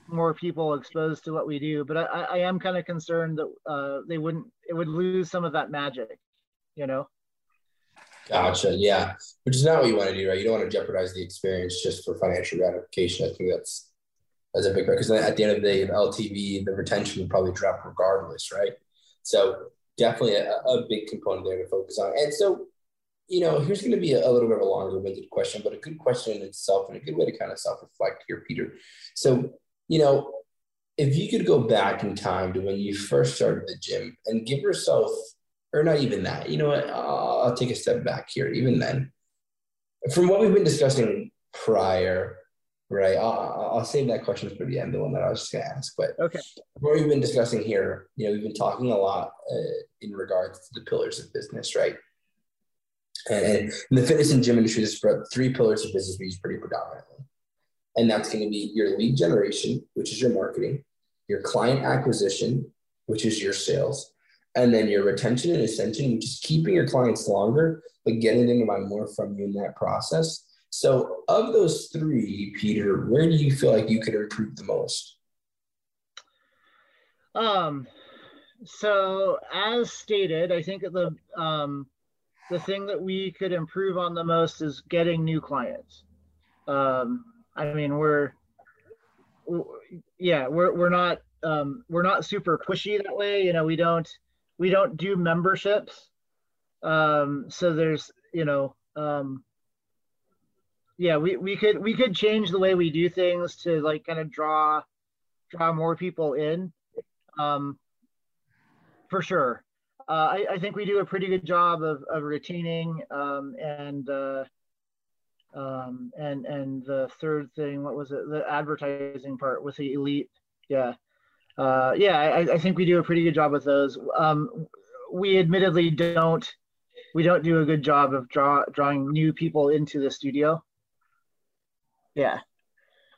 more people exposed to what we do, but I, I am kind of concerned that uh, they wouldn't it would lose some of that magic, you know. Gotcha. Yeah, which is not what you want to do, right? You don't want to jeopardize the experience just for financial gratification. I think that's that's a big part. because at the end of the day, LTV, the retention would probably drop regardless, right? So definitely a, a big component there to focus on. And so, you know, here's going to be a, a little bit of a longer-winded question, but a good question in itself and a good way to kind of self-reflect here, Peter. So, you know, if you could go back in time to when you first started the gym and give yourself or not even that. You know what? I'll, I'll take a step back here. Even then, from what we've been discussing prior, right? I'll, I'll save that question for the end, the one that I was just going to ask. But okay, what we've been discussing here, you know, we've been talking a lot uh, in regards to the pillars of business, right? And, and the fitness and gym industry, there's three pillars of business we use pretty predominantly. And that's going to be your lead generation, which is your marketing, your client acquisition, which is your sales, and then your retention and ascension, which is keeping your clients longer, but getting them to buy more from you in that process. So, of those three, Peter, where do you feel like you could improve the most? Um, so as stated, I think the um, the thing that we could improve on the most is getting new clients. Um, I mean, we're yeah, we're we're not um, we're not super pushy that way. You know, we don't we don't do memberships. Um, so there's, you know, um, yeah, we, we could we could change the way we do things to like kind of draw draw more people in, um, for sure. Uh, I, I think we do a pretty good job of, of retaining um, and uh, um, and and the third thing, what was it? The advertising part with the elite. Yeah, uh, yeah, I, I, think we do a pretty good job with those. Um, we admittedly don't we don't do a good job of draw drawing new people into the studio. Yeah.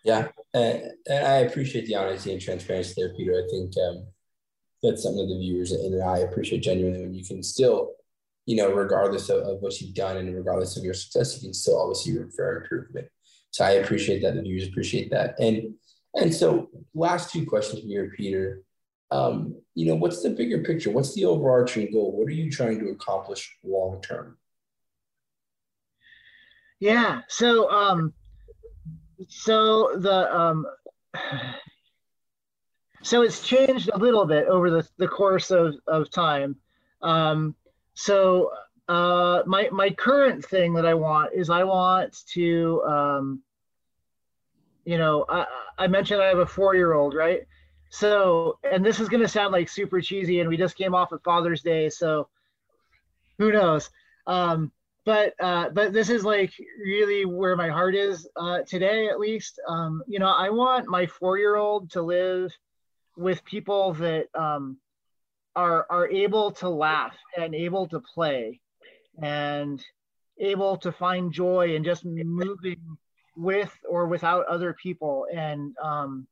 Yeah, and, and I appreciate the honesty and transparency there, Peter. I think um, that's something that the viewers and I appreciate genuinely when you can still, you know, regardless of, of what you've done and regardless of your success, you can still always see room for improvement. So I appreciate that. The viewers appreciate that. And and so, last two questions here, Peter. Um, you know, what's the bigger picture? What's the overarching goal? What are you trying to accomplish long term? Yeah. So, um, so the um, so it's changed a little bit over the, the course of, of time. Um, so uh, my my current thing that I want is I want to um, you know, I, I mentioned I have a four year old, right? So, and this is going to sound like super cheesy, and we just came off of Father's Day, so who knows? Um, but uh, but this is like really where my heart is uh, today, at least. Um, you know, I want my four year old to live with people that um, are are able to laugh and able to play and able to find joy in just moving with or without other people. And um,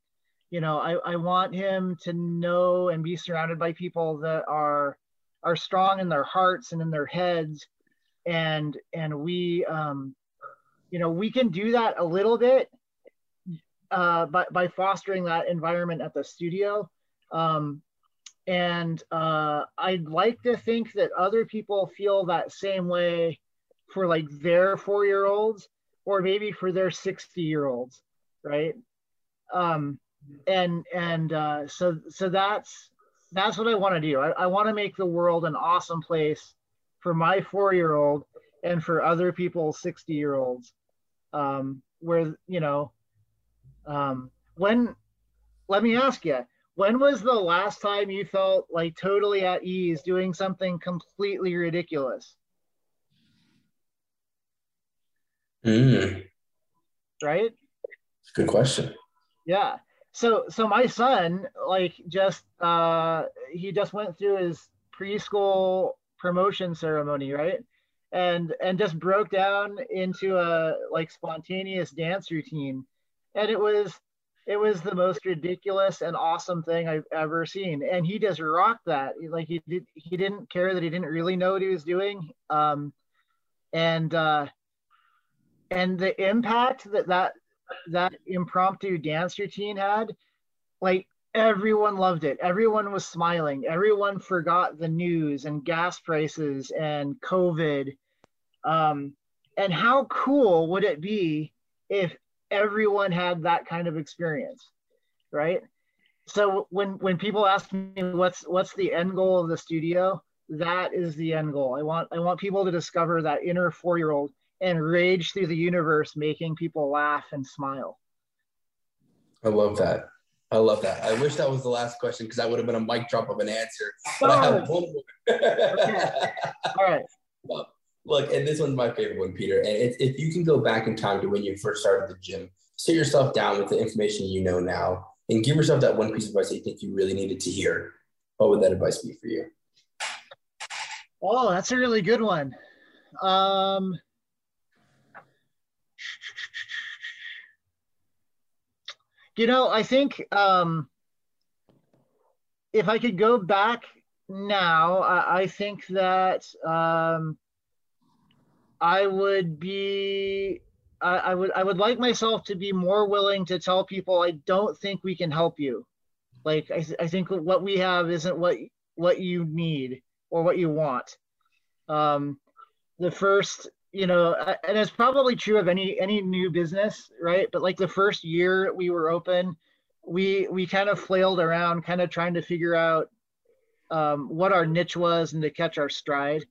you know I, I want him to know and be surrounded by people that are are strong in their hearts and in their heads. And and we um, you know we can do that a little bit uh, by, by fostering that environment at the studio. Um, and uh, i'd like to think that other people feel that same way for like their four year olds or maybe for their 60 year olds right? Um and and uh so so that's that's what i want to do. I, I want to make the world an awesome place for my four year old and for other people's 60 year olds um where you know um when let me ask you when was the last time you felt like totally at ease doing something completely ridiculous Mm. Right? Good question. Yeah. So so my son like just uh he just went through his preschool promotion ceremony, right? And and just broke down into a like spontaneous dance routine. And it was it was the most ridiculous and awesome thing I've ever seen. And he just rocked that. Like he did, he didn't care that he didn't really know what he was doing. Um, and uh, and the impact that that that impromptu dance routine had, like everyone loved it. Everyone was smiling. Everyone forgot the news and gas prices and COVID. Um, and how cool would it be if everyone had that kind of experience, right? So when when people ask me what's what's the end goal of the studio, that is the end goal. I want I want people to discover that inner four year old and rage through the universe, making people laugh and smile. I love that. I love that. I wish that was the last question because that would have been a mic drop of an answer. But I have one more. *laughs* okay. All right. Well, look, and this one's my favorite one, Peter. And if, if you can go back in time to when you first started the gym, sit yourself down with the information you know now, and give yourself that one piece of advice that you think you really needed to hear, what would that advice be for you? Oh, that's a really good one. Um, you know, I think um, if I could go back now, I, I think that um, I would be I, I, would I would like myself to be more willing to tell people I don't think we can help you. Like I, th- I think what we have isn't what what you need or what you want. Um, the first, you know, and it's probably true of any any new business, right? But like the first year we were open, we we kind of flailed around, kind of trying to figure out um, what our niche was and to catch our stride.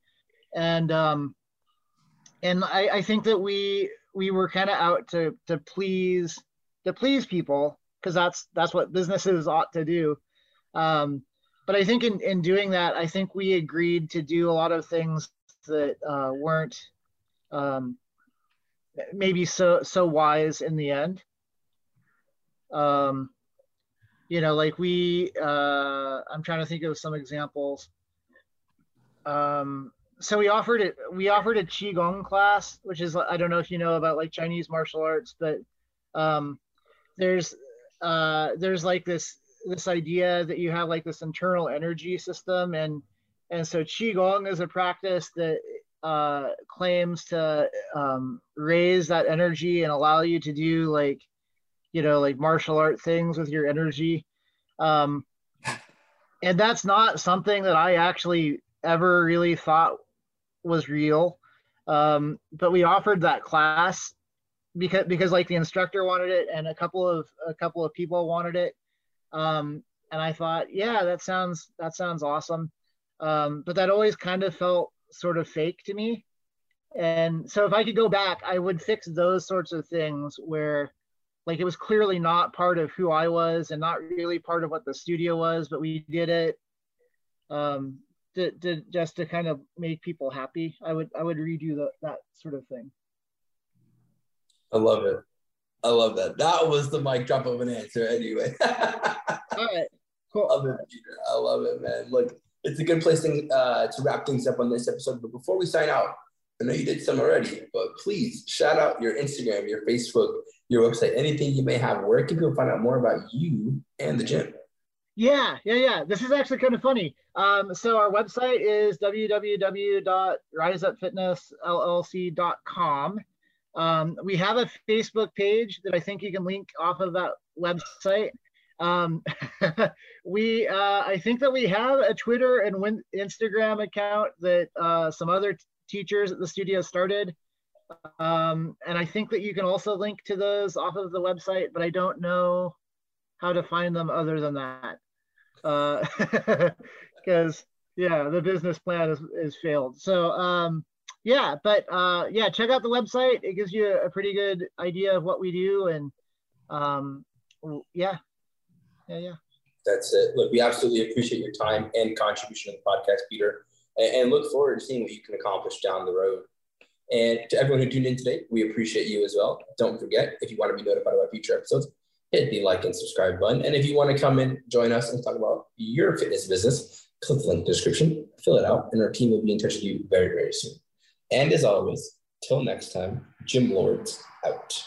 And um, and I, I think that we we were kind of out to to please to please people because that's that's what businesses ought to do. Um, but I think in, in doing that, I think we agreed to do a lot of things that uh, weren't um, maybe so so wise in the end. Um, you know, like we, uh, I'm trying to think of some examples. Um, so we offered it we offered a qigong class which is i don't know if you know about like chinese martial arts but um, there's uh, there's like this this idea that you have like this internal energy system and and so qigong is a practice that uh, claims to um, raise that energy and allow you to do like you know like martial art things with your energy. Um, and that's not something that i actually ever really thought was real. Um, but we offered that class because because like the instructor wanted it and a couple of a couple of people wanted it. Um, and I thought, yeah, that sounds that sounds awesome. Um, but that always kind of felt sort of fake to me. And so if I could go back, I would fix those sorts of things where like it was clearly not part of who I was and not really part of what the studio was, but we did it. Um, to, to just to kind of make people happy. I would I would redo the, that sort of thing. I love it. I love that. That was the mic drop of an answer anyway. *laughs* All right. Cool. Love it, Peter. I love it, man. Look, it's a good place to, uh, to wrap things up on this episode. But before we sign out, I know you did some already, but please shout out your Instagram, your Facebook, your website, anything you may have. Where can people find out more about you and the gym? Yeah, yeah, yeah. This is actually kind of funny. Um, so our website is www.riseupfitnessllc.com. Um, we have a Facebook page that I think you can link off of that website. Um, *laughs* we, uh, I think that we have a Twitter and win- Instagram account that uh, some other t- teachers at the studio started. Um, and I think that you can also link to those off of the website, but I don't know how to find them other than that because uh, *laughs* yeah, the business plan is, is failed. So um, yeah, but uh, yeah, check out the website. It gives you a pretty good idea of what we do, and um, yeah, yeah, yeah. That's it. Look, we absolutely appreciate your time and contribution to the podcast, Peter, and, and look forward to seeing what you can accomplish down the road. And to everyone who tuned in today, we appreciate you as well. Don't forget, if you want to be notified about future episodes, hit the like and subscribe button. And if you want to come and join us and talk about your fitness business, click the link description, fill it out, and our team will be in touch with you very, very soon. And as always, till next time, Gym Lords out.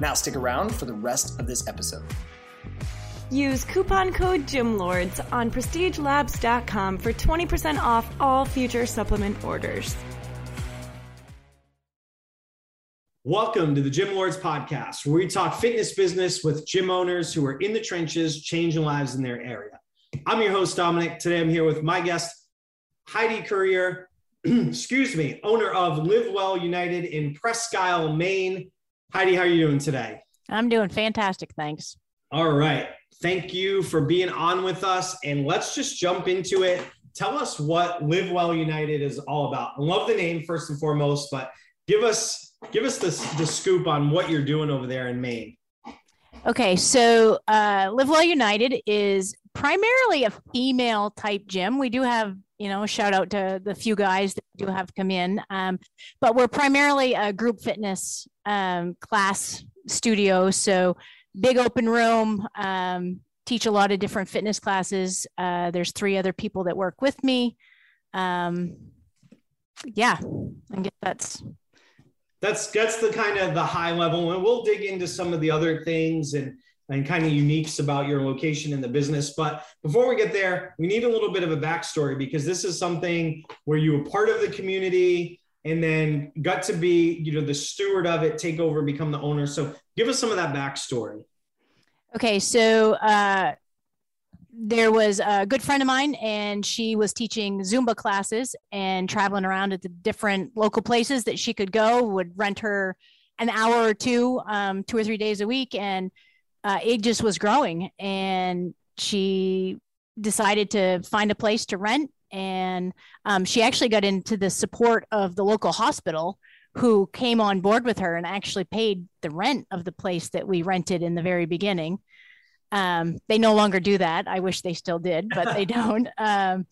Now stick around for the rest of this episode. Use coupon code GYMLORDS on prestigelabs.com for 20% off all future supplement orders. Welcome to the Gym Lords podcast, where we talk fitness business with gym owners who are in the trenches, changing lives in their area. I'm your host, Dominic. Today I'm here with my guest, Heidi Currier, *clears throat* excuse me, owner of Live Well United in Presque Isle, Maine. Heidi, how are you doing today? I'm doing fantastic. Thanks. All right. Thank you for being on with us. And let's just jump into it. Tell us what Live Well United is all about. I love the name first and foremost, but give us give us the, the scoop on what you're doing over there in Maine. Okay, so uh, Live Well United is primarily a female type gym. We do have, you know, shout out to the few guys that do have come in, um, but we're primarily a group fitness um, class studio. So big open room, um, teach a lot of different fitness classes. Uh, there's three other people that work with me. Um, yeah, I guess that's that's that's the kind of the high level and we'll dig into some of the other things and and kind of uniques about your location in the business. But before we get there we need a little bit of a backstory because this is something where you were part of the community and then got to be you know the steward of it take over become the owner. So give us some of that backstory. Okay so uh there was a good friend of mine and she was teaching zumba classes and traveling around at the different local places that she could go would rent her an hour or two um, two or three days a week. And uh, it just was growing and she decided to find a place to rent and um, she actually got into the support of the local hospital who came on board with her and actually paid the rent of the place that we rented in the very beginning um, they no longer do that. I wish they still did, but they *laughs* don't. Um,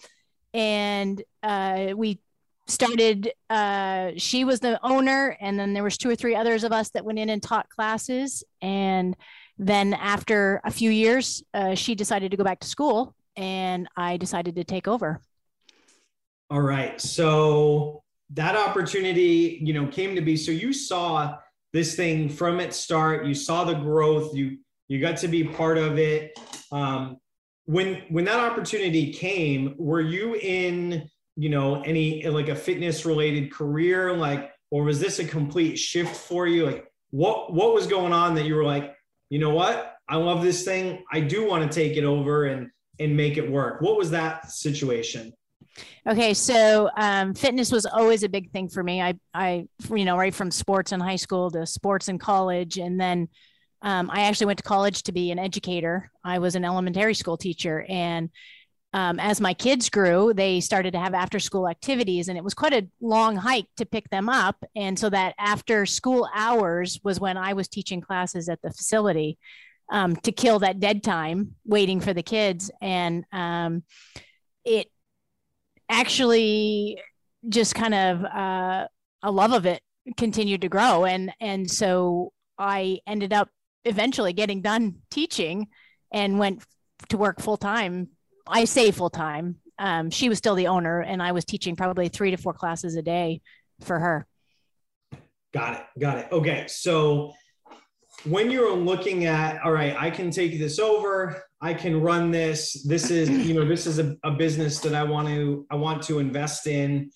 and uh, we started. Uh, she was the owner, and then there was two or three others of us that went in and taught classes. And then after a few years, uh, she decided to go back to school, and I decided to take over. All right. So that opportunity, you know, came to be. So you saw this thing from its start. You saw the growth. You you got to be part of it. Um, when when that opportunity came, were you in you know any like a fitness related career, like, or was this a complete shift for you? Like, what what was going on that you were like, you know what, I love this thing. I do want to take it over and and make it work. What was that situation? Okay, so um, fitness was always a big thing for me. I, I, you know, right from sports in high school to sports in college, and then um, I actually went to college to be an educator. I was an elementary school teacher. And um, as my kids grew, they started to have after school activities, and it was quite a long hike to pick them up. And so that after school hours was when I was teaching classes at the facility um, to kill that dead time waiting for the kids. And um, it actually just kind of uh, a love of it continued to grow. And, and so I ended up eventually getting done teaching and went to work full time. I say full time. Um, she was still the owner, and I was teaching probably three to four classes a day for her. Got it. Got it. Okay. So when you're looking at, all right, I can take this over. I can run this. This is, you know, this is a, a business that I want to, I want to invest in.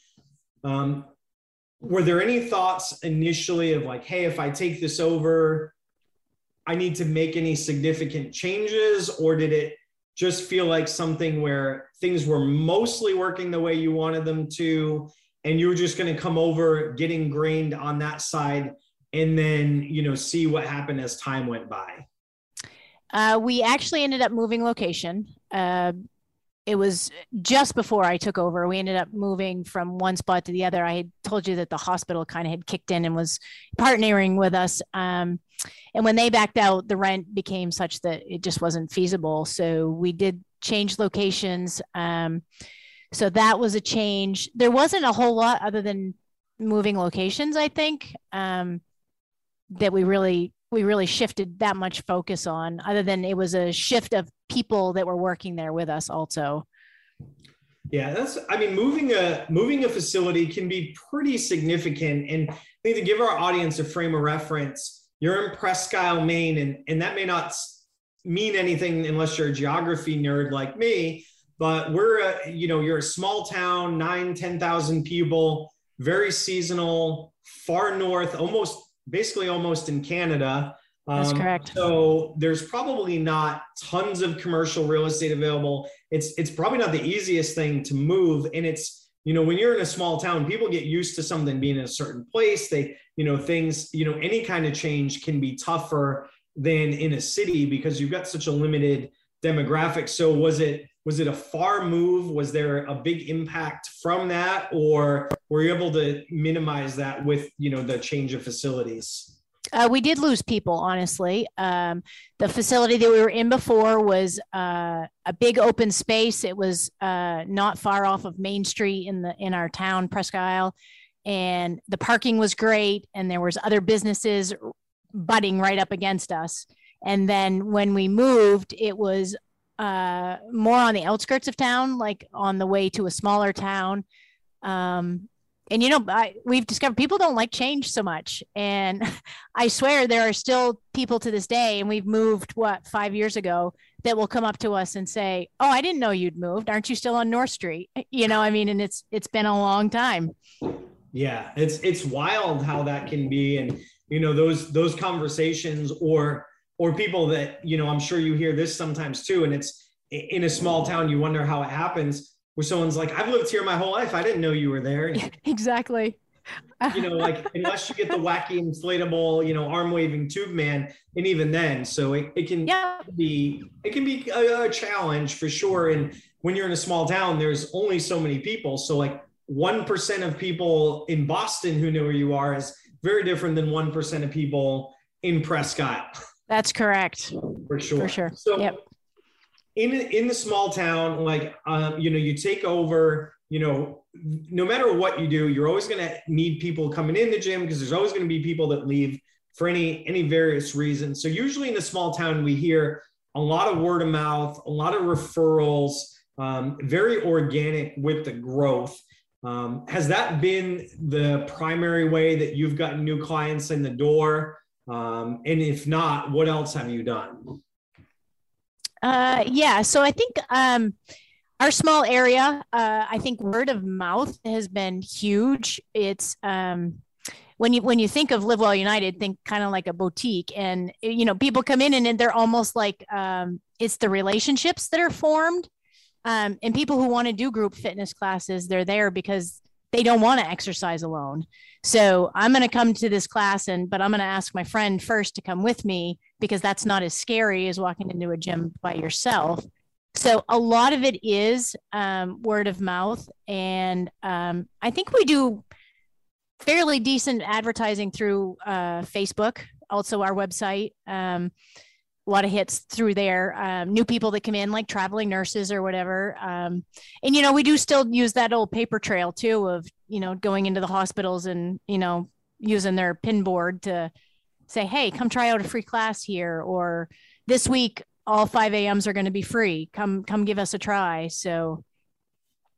Um, were there any thoughts initially of like, hey, if I take this over, I need to make any significant changes, or did it just feel like something where things were mostly working the way you wanted them to and you were just going to come over get ingrained on that side and then you know see what happened as time went by. Uh, we actually ended up moving location. Uh, it was just before I took over. We ended up moving from one spot to the other. I had told you that the hospital kind of had kicked in and was partnering with us. Um, and when they backed out, the rent became such that it just wasn't feasible. So we did change locations. Um, so that was a change. There wasn't a whole lot other than moving locations, I think, um, that we really we really shifted that much focus on other than it was a shift of people that were working there with us also yeah that's i mean moving a moving a facility can be pretty significant and i think to give our audience a frame of reference you're in presque isle maine and, and that may not mean anything unless you're a geography nerd like me but we're a, you know you're a small town nine ten thousand people very seasonal far north almost basically almost in Canada. That's um, correct. So there's probably not tons of commercial real estate available. It's it's probably not the easiest thing to move, and it's you know when you're in a small town, people get used to something being in a certain place. They you know things you know any kind of change can be tougher than in a city because you've got such a limited demographic. So was it was it a far move? Was there a big impact from that, or were you able to minimize that with you know the change of facilities? Uh, we did lose people, honestly. Um, the facility that we were in before was uh, a big open space. It was uh, not far off of Main Street in the in our town, Presque Isle, and the parking was great. And there was other businesses butting right up against us. And then when we moved, it was uh, more on the outskirts of town, like on the way to a smaller town. Um, and you know, I, we've discovered people don't like change so much. And *laughs* I swear there are still people to this day, and we've moved what five years ago that will come up to us and say, "Oh, I didn't know you'd moved. Aren't you still on North Street?" Eh, you know, I mean, and it's it's been a long time. Yeah, it's it's wild how that can be, and you know those those conversations or or people that you know i'm sure you hear this sometimes too and it's in a small town you wonder how it happens where someone's like i've lived here my whole life i didn't know you were there *laughs* exactly *laughs* you know like unless you get the wacky inflatable you know arm waving tube man and even then so it, it can yeah. be it can be a, a challenge for sure and when you're in a small town there's only so many people so like 1% of people in boston who know where you are is very different than 1% of people in Prescott. that's correct. For sure. For sure. So yep. In in the small town, like um, you know, you take over, you know, no matter what you do, you're always gonna need people coming in the gym because there's always gonna be people that leave for any any various reasons. So usually in a small town, we hear a lot of word of mouth, a lot of referrals, um, very organic with the growth. Um, has that been the primary way that you've gotten new clients in the door? Um, and if not, what else have you done? Uh, yeah, so I think um, our small area, uh, I think word of mouth has been huge. It's um, when you when you think of Live Well United, think kind of like a boutique, and you know people come in and they're almost like um, it's the relationships that are formed, um, and people who want to do group fitness classes, they're there because they don't want to exercise alone. So I'm going to come to this class and but I'm going to ask my friend first to come with me because that's not as scary as walking into a gym by yourself. So a lot of it is um, word of mouth, and um, I think we do fairly decent advertising through uh, Facebook, also our website. Um, a lot of hits through there. Um, new people that come in, like traveling nurses or whatever. Um, and you know, we do still use that old paper trail too of you know going into the hospitals and you know using their pin board to say, hey, come try out a free class here, or this week all 5 a.m.s are going to be free. Come come give us a try. So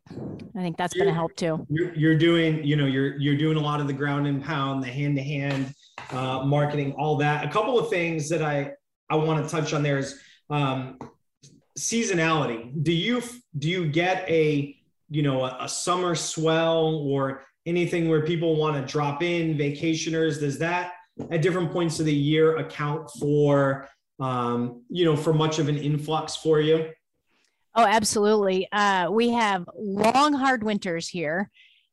I think that's going to help too. You're, you're, doing, you know, you're you're doing a lot of the ground and pound, the hand to hand marketing, all that. A couple of things that I I want to touch on there is um, seasonality. Do you do you get a you know a, a summer swell or anything where people want to drop in vacationers? Does that at different points of the year account for um, you know for much of an influx for you? Oh, absolutely. Uh, we have long, hard winters here.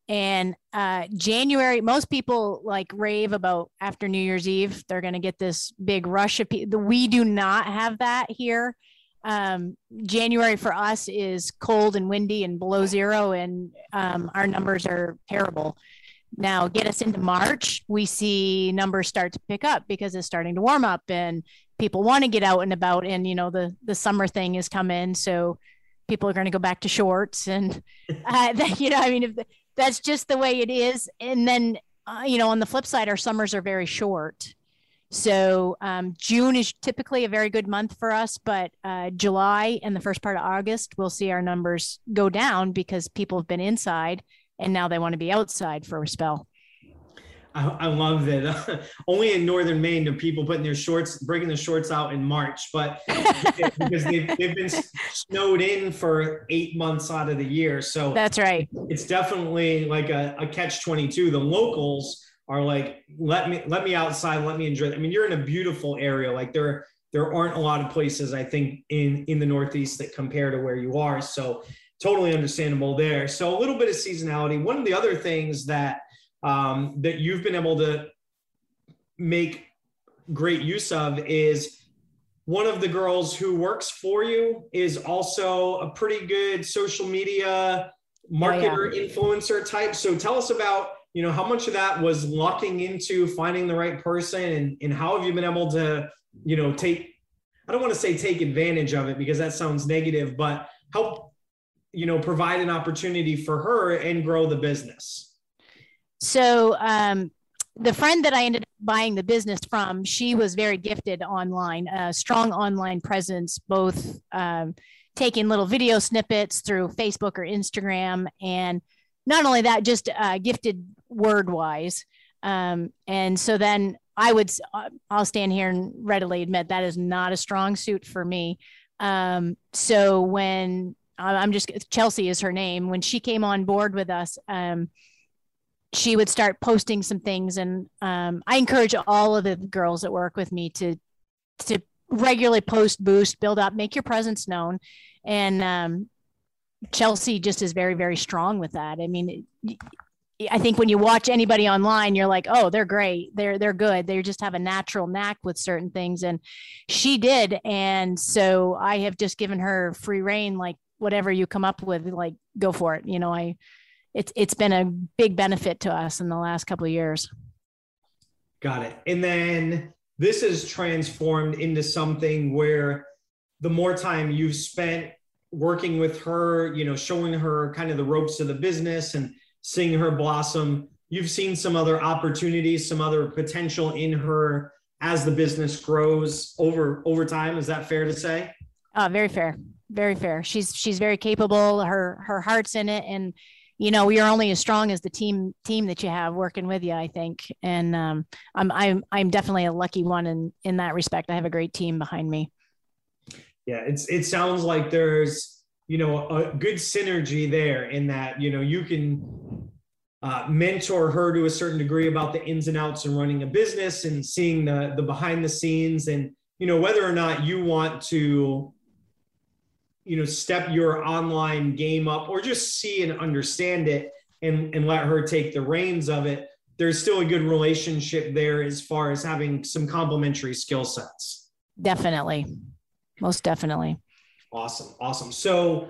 And uh, January, most people like rave about after New Year's Eve, they're going to get this big rush of people. We do not have that here. Um, January for us is cold and windy and below zero, and um, our numbers are terrible. Now, get us into March, we see numbers start to pick up because it's starting to warm up and people want to get out and about. And, you know, the, the summer thing is coming. So people are going to go back to shorts. And, *laughs* uh, *laughs* you know, I mean, if that's just the way it is. And then, uh, you know, on the flip side, our summers are very short. So um, June is typically a very good month for us, but uh, July and the first part of August, we'll see our numbers go down because people have been inside and now they want to be outside for a spell. I, I love that. *laughs* only in northern Maine do people putting their shorts, breaking the shorts out in March, but *laughs* because they've, they've been snowed in for eight months out of the year. So that's right. It's definitely like a, a catch 22. The locals are like, let me, let me outside, let me enjoy. I mean, you're in a beautiful area. Like there, there aren't a lot of places I think in, in the Northeast that compare to where you are. So totally understandable there. So a little bit of seasonality. One of the other things that um, that you've been able to make great use of is one of the girls who works for you is also a pretty good social media marketer oh, yeah. influencer type. So tell us about you know how much of that was locking into finding the right person and, and how have you been able to you know take i don't want to say take advantage of it because that sounds negative but help you know provide an opportunity for her and grow the business so um, the friend that i ended up buying the business from she was very gifted online a strong online presence both um, taking little video snippets through facebook or instagram and not only that just uh, gifted word wise um, and so then i would uh, i'll stand here and readily admit that is not a strong suit for me um, so when I'm just Chelsea is her name. When she came on board with us, um, she would start posting some things, and um, I encourage all of the girls that work with me to to regularly post, boost, build up, make your presence known, and um, Chelsea just is very very strong with that. I mean. I think when you watch anybody online, you're like, oh, they're great. They're they're good. They just have a natural knack with certain things. And she did. And so I have just given her free reign, like whatever you come up with, like go for it. You know, I it's it's been a big benefit to us in the last couple of years. Got it. And then this has transformed into something where the more time you've spent working with her, you know, showing her kind of the ropes of the business and seeing her blossom, you've seen some other opportunities, some other potential in her as the business grows over over time. Is that fair to say? Uh, very fair very fair. She's she's very capable. Her her heart's in it, and you know you're only as strong as the team team that you have working with you. I think, and um, I'm I'm I'm definitely a lucky one in in that respect. I have a great team behind me. Yeah, it's it sounds like there's you know a good synergy there in that you know you can uh, mentor her to a certain degree about the ins and outs and running a business and seeing the the behind the scenes and you know whether or not you want to you know step your online game up or just see and understand it and and let her take the reins of it there's still a good relationship there as far as having some complementary skill sets. Definitely. Most definitely. Awesome. Awesome. So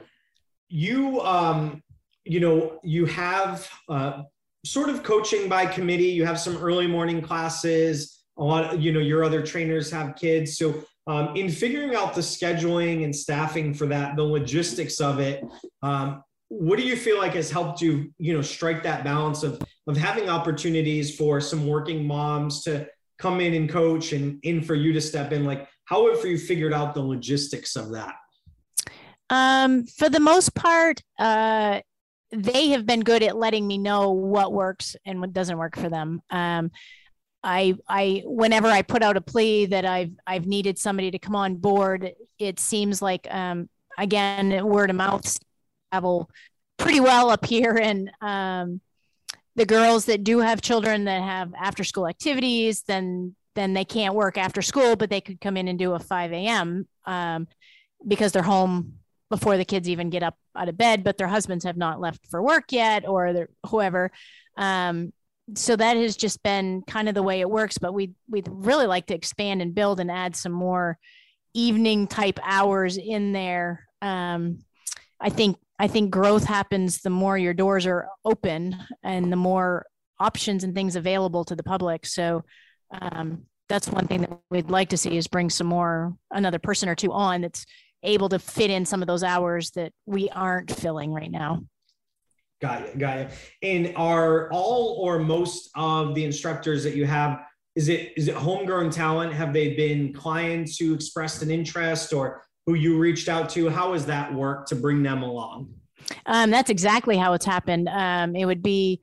you um you know you have uh sort of coaching by committee. You have some early morning classes. A lot of, you know your other trainers have kids. So um, in figuring out the scheduling and staffing for that, the logistics of it, um, what do you feel like has helped you, you know, strike that balance of of having opportunities for some working moms to come in and coach, and in for you to step in? Like, how have you figured out the logistics of that? Um, for the most part, uh, they have been good at letting me know what works and what doesn't work for them. Um, I, I, whenever I put out a plea that I've, I've needed somebody to come on board, it seems like, um, again, word of mouth travel pretty well up here. And, um, the girls that do have children that have after school activities, then, then they can't work after school, but they could come in and do a 5 a.m. Um, because they're home before the kids even get up out of bed, but their husbands have not left for work yet or whoever. Um, so that has just been kind of the way it works, but we we'd really like to expand and build and add some more evening type hours in there. Um, I think I think growth happens the more your doors are open and the more options and things available to the public. So um, that's one thing that we'd like to see is bring some more another person or two on that's able to fit in some of those hours that we aren't filling right now. Got you, got you. And are all or most of the instructors that you have is it is it homegrown talent? Have they been clients who expressed an interest or who you reached out to? How has that worked to bring them along? Um, that's exactly how it's happened. Um, it would be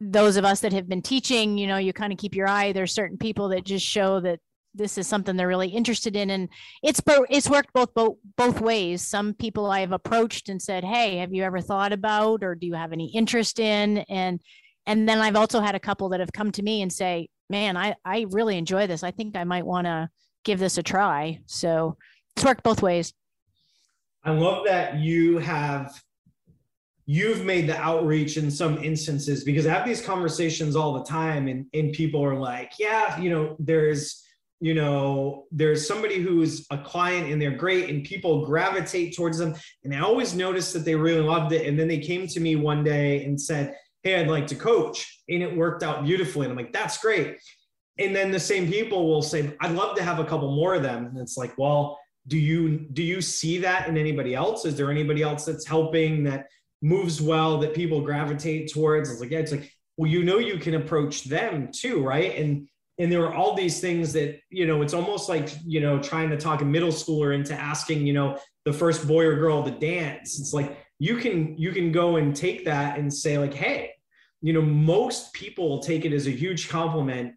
those of us that have been teaching. You know, you kind of keep your eye. There's certain people that just show that this is something they're really interested in and it's it's worked both both both ways. Some people i've approached and said hey have you ever thought about or do you have any interest in? And and then i've also had a couple that have come to me and say man i i really enjoy this. I think i might want to give this a try. So it's worked both ways. I love that you have you've made the outreach in some instances because I have these conversations all the time and, and people are like, yeah, you know, there's, you know, there's somebody who's a client and they're great and people gravitate towards them. And I always noticed that they really loved it. And then they came to me one day and said, Hey, I'd like to coach. And it worked out beautifully. And I'm like, that's great. And then the same people will say, I'd love to have a couple more of them. And it's like, well, do you do you see that in anybody else is there anybody else that's helping that moves well that people gravitate towards it's like yeah it's like well you know you can approach them too right and and there are all these things that you know it's almost like you know trying to talk a middle schooler into asking you know the first boy or girl to dance it's like you can you can go and take that and say like hey you know most people take it as a huge compliment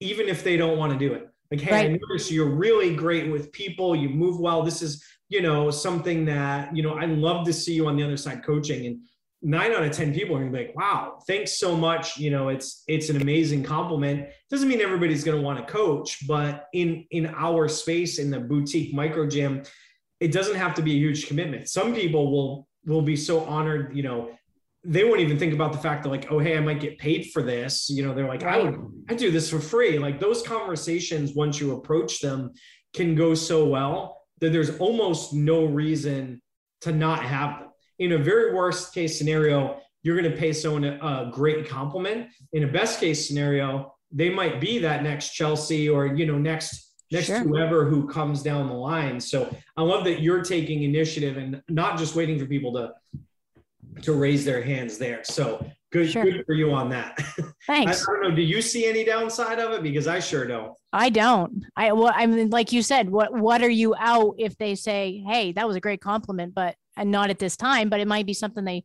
even if they don't want to do it like, hey, right. I notice you're really great with people. You move well. This is, you know, something that, you know, I love to see you on the other side coaching. And nine out of 10 people are gonna be like, wow, thanks so much. You know, it's it's an amazing compliment. Doesn't mean everybody's gonna want to coach, but in in our space in the boutique micro gym, it doesn't have to be a huge commitment. Some people will will be so honored, you know, they won't even think about the fact that like oh hey i might get paid for this you know they're like i would i do this for free like those conversations once you approach them can go so well that there's almost no reason to not have them in a very worst case scenario you're going to pay someone a, a great compliment in a best case scenario they might be that next chelsea or you know next next sure. whoever who comes down the line so i love that you're taking initiative and not just waiting for people to to raise their hands there. So good, sure. good for you on that. Thanks. *laughs* I, I, don't know. Do you see any downside of it? Because I sure don't. I don't. I well, I mean, like you said, what what are you out if they say, "Hey, that was a great compliment," but and not at this time, but it might be something they,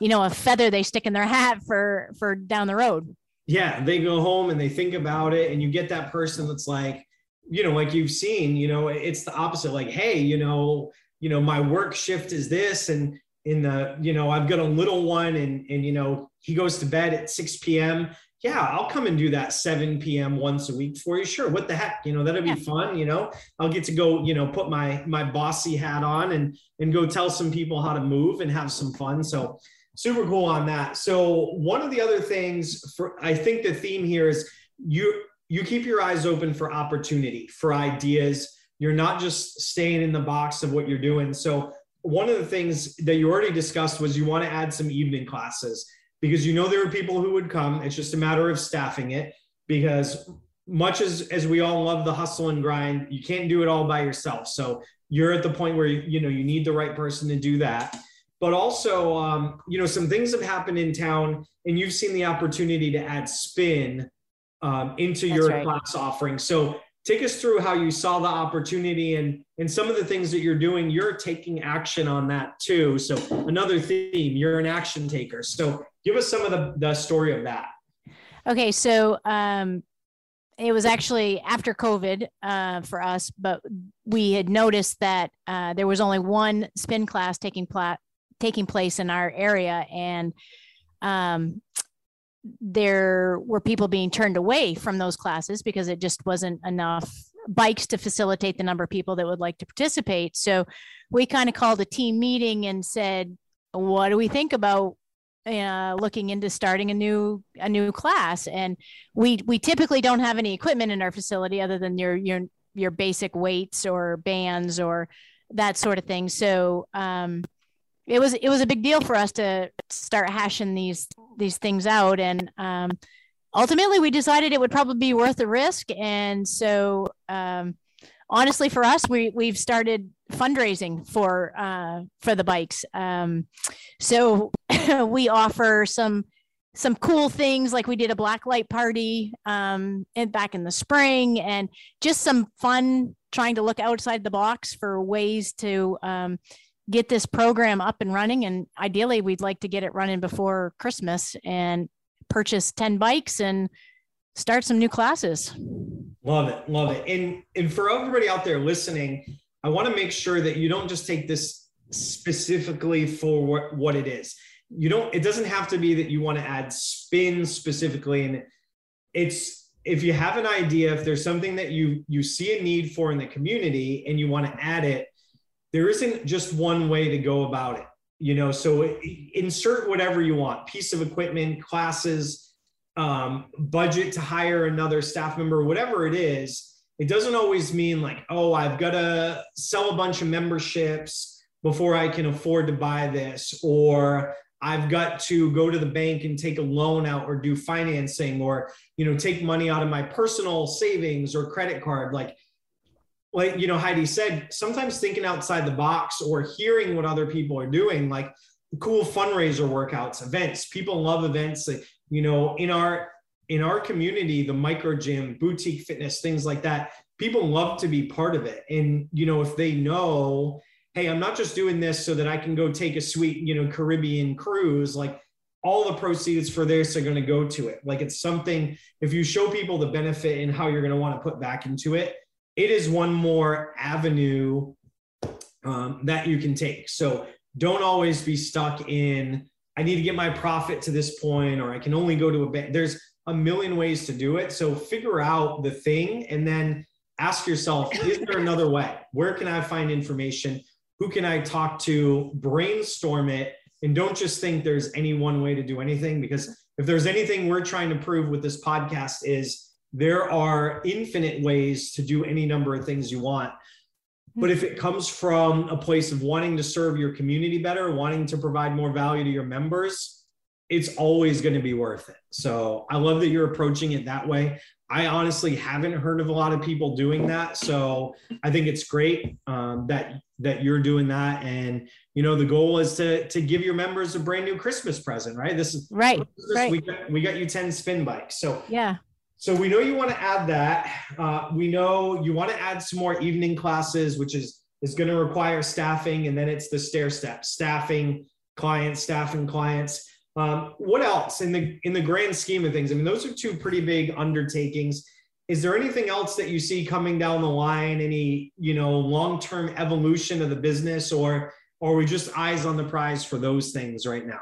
you know, a feather they stick in their hat for for down the road. Yeah, they go home and they think about it, and you get that person that's like, you know, like you've seen, you know, it's the opposite. Like, hey, you know, you know, my work shift is this, and in the you know i've got a little one and and you know he goes to bed at 6 p.m yeah i'll come and do that 7 p.m once a week for you. Sure what the heck you know that'll be yeah. fun you know? I'll get to go you know put my my bossy hat on and and go tell some people how to move and have some fun so super cool on that. So one of the other things for i think the theme here is you you keep your eyes open for opportunity for ideas. You're not just staying in the box of what you're doing. So one of the things that you already discussed was you want to add some evening classes because you know there are people who would come. It's just a matter of staffing it because much as as we all love the hustle and grind, you can't do it all by yourself. So you're at the point where you know you need the right person to do that. But also, um, you know, some things have happened in town, and you've seen the opportunity to add spin um, into That's your right. class offering. So take us through how you saw the opportunity and and some of the things that you're doing you're taking action on that too so another theme you're an action taker so give us some of the, the story of that okay so um it was actually after covid uh, for us but we had noticed that uh, there was only one spin class taking pla- taking place in our area and um, there were people being turned away from those classes because it just wasn't enough bikes to facilitate the number of people that would like to participate. So we kind of called a team meeting and said, what do we think about uh, looking into starting a new a new class. And we we typically don't have any equipment in our facility other than your your your basic weights or bands or that sort of thing. So um, it was it was a big deal for us to start hashing these these things out. And um, ultimately we decided it would probably be worth the risk. And so um, honestly for us we we've started fundraising for uh, for the bikes. Um, so *laughs* we offer some some cool things like we did a black light party um, and back in the spring and just some fun trying to look outside the box for ways to um, get this program up and running. And ideally we'd like to get it running before christmas and purchase 10 bikes and start some new classes love it love it. And and for everybody out there listening i want to make sure that you don't just take this specifically for what, what it is. You don't it doesn't have to be that you want to add spin specifically and it's if you have an idea if there's something that you you see a need for in the community and you want to add it there isn't just one way to go about it you know? So insert whatever you want piece of equipment classes um, budget to hire another staff member whatever it is it doesn't always mean like oh i've got to sell a bunch of memberships before i can afford to buy this or I've got to go to the bank and take a loan out or do financing or, you know, take money out of my personal savings or credit card. Like, like, you know, Heidi said, sometimes thinking outside the box or hearing what other people are doing, like cool fundraiser workouts, events. People love events. You know, in our in our community, the micro gym, boutique fitness, things like that, people love to be part of it. And, you know, if they know hey, I'm not just doing this so that I can go take a sweet, you know, Caribbean cruise. Like all the proceeds for this are going to go to it. Like it's something, if you show people the benefit and how you're going to want to put back into it, it is one more avenue um, that you can take. So don't always be stuck in, I need to get my profit to this point, or I can only go to a bank. There's a million ways to do it. So figure out the thing and then ask yourself, *laughs* is there another way? Where can I find information? who can I talk to, brainstorm it, and don't just think there's any one way to do anything. Because if there's anything we're trying to prove with this podcast is there are infinite ways to do any number of things you want. But if it comes from a place of wanting to serve your community better, wanting to provide more value to your members, it's always going to be worth it. So I love that you're approaching it that way. I honestly haven't heard of a lot of people doing that. So I think it's great um, that that you're doing that. And you know, the goal is to to give your members a brand new Christmas present, right? This is right. This, right. We got we got you 10 spin bikes. So yeah. So we know you want to add that. Uh, we know you want to add some more evening classes, which is is going to require staffing, and then it's the stair step staffing clients, staffing clients. Um, what else in the in the grand scheme of things? I mean, those are two pretty big undertakings. Is there anything else that you see coming down the line? Any you know long term evolution of the business, or or are we just eyes on the prize for those things right now?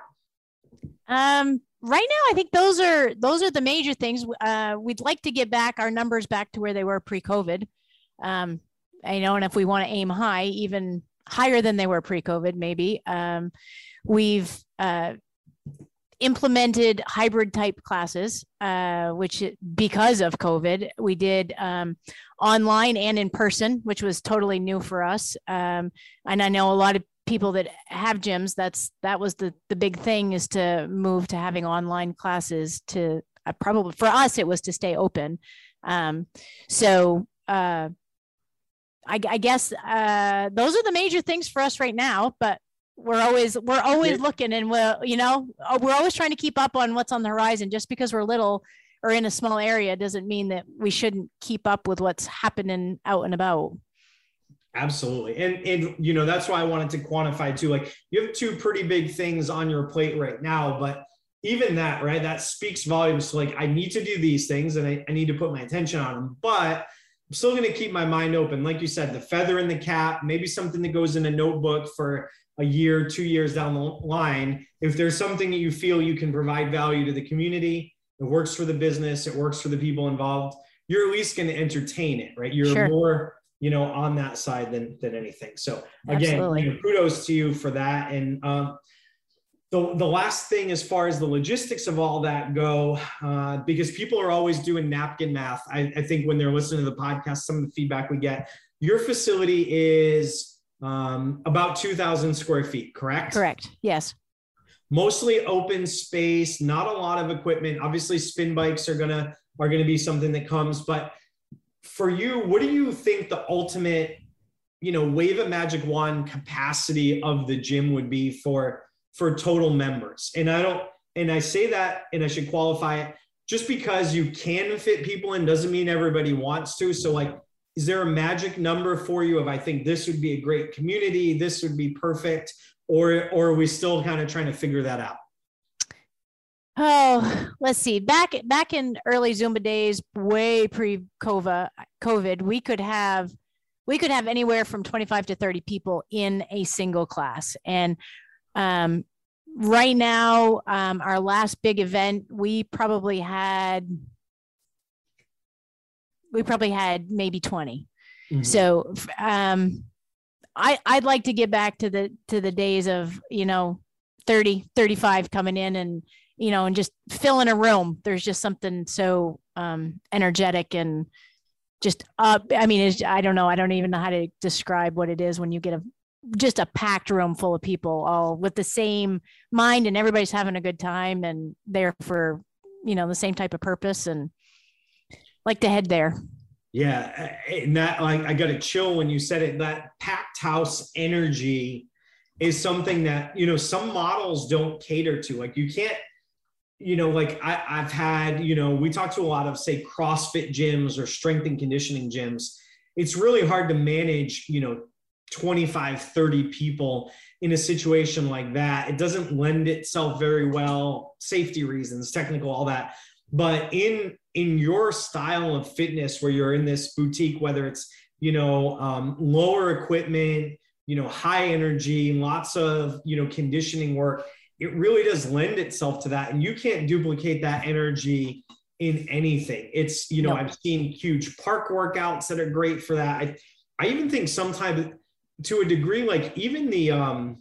Um, right now, I think those are those are the major things. Uh, we'd like to get back our numbers back to where they were pre-COVID. Um, I know, and if we want to aim high, even higher than they were pre-COVID, maybe. Um, we've uh, implemented hybrid type classes, uh, which because of COVID, we did um, online and in person, which was totally new for us. Um, and I know a lot of people that have gyms. That's that was the the big thing is to move to having online classes. To uh, probably for us, it was to stay open. Um, so. Uh, I, I guess uh, those are the major things for us right now, but we're always we're always looking and we're you know uh, we're always trying to keep up on what's on the horizon just because we're little or in a small area doesn't mean that we shouldn't keep up with what's happening out and about absolutely and and you know that's why i wanted to quantify too like you have two pretty big things on your plate right now but even that right that speaks volumes to like i need to do these things and i, I need to put my attention on them but i'm still going to keep my mind open like you said the feather in the cap maybe something that goes in a notebook for a year, two years down the line, if there's something that you feel you can provide value to the community, it works for the business, it works for the people involved, you're at least going to entertain it, right? You're Sure. more, you know, on that side than than anything. So again, you know, kudos to you for that. And um, the the last thing, as far as the logistics of all that go, uh, because people are always doing napkin math. I, I think when they're listening to the podcast, some of the feedback we get, your facility is um, about two thousand square feet, correct? Correct. Yes. mostly open space not a lot of equipment obviously spin bikes are gonna are gonna be something that comes but for you what do you think the ultimate you know wave a magic wand capacity of the gym would be for for total members? And i don't and i say that and i should qualify it just because you can fit people in doesn't mean everybody wants to. So like is there a magic number for you of i think this would be a great community this would be perfect or or are we still kind of trying to figure that out Oh, let's see. Back back in early Zumba days, way pre COVID, COVID, we could have we could have anywhere from 25 to 30 people in a single class. And um, right now, um, our last big event, we probably had we probably had maybe 20. So um I I'd like to get back to the to the days of, you know, 30 35 coming in and you know and just filling a room. There's just something so um energetic and just up I mean I don't know, I don't even know how to describe what it is when you get a just a packed room full of people all with the same mind and everybody's having a good time and there for you know the same type of purpose and like to head there. Yeah, and that like I got a chill when you said it. That packed house energy is something that you know some models don't cater to. Like you can't, you know, like I, I've had, you know, we talk to a lot of say CrossFit gyms or strength and conditioning gyms. It's really hard to manage, you know, 25, 30 people in a situation like that. It doesn't lend itself very well, safety reasons, technical, all that. But in in your style of fitness, where you're in this boutique, whether it's you know um, lower equipment, you know high energy, lots of you know conditioning work, it really does lend itself to that, and you can't duplicate that energy in anything. It's you know No. I've seen huge park workouts that are great for that. I I even think sometimes to a degree, like even the um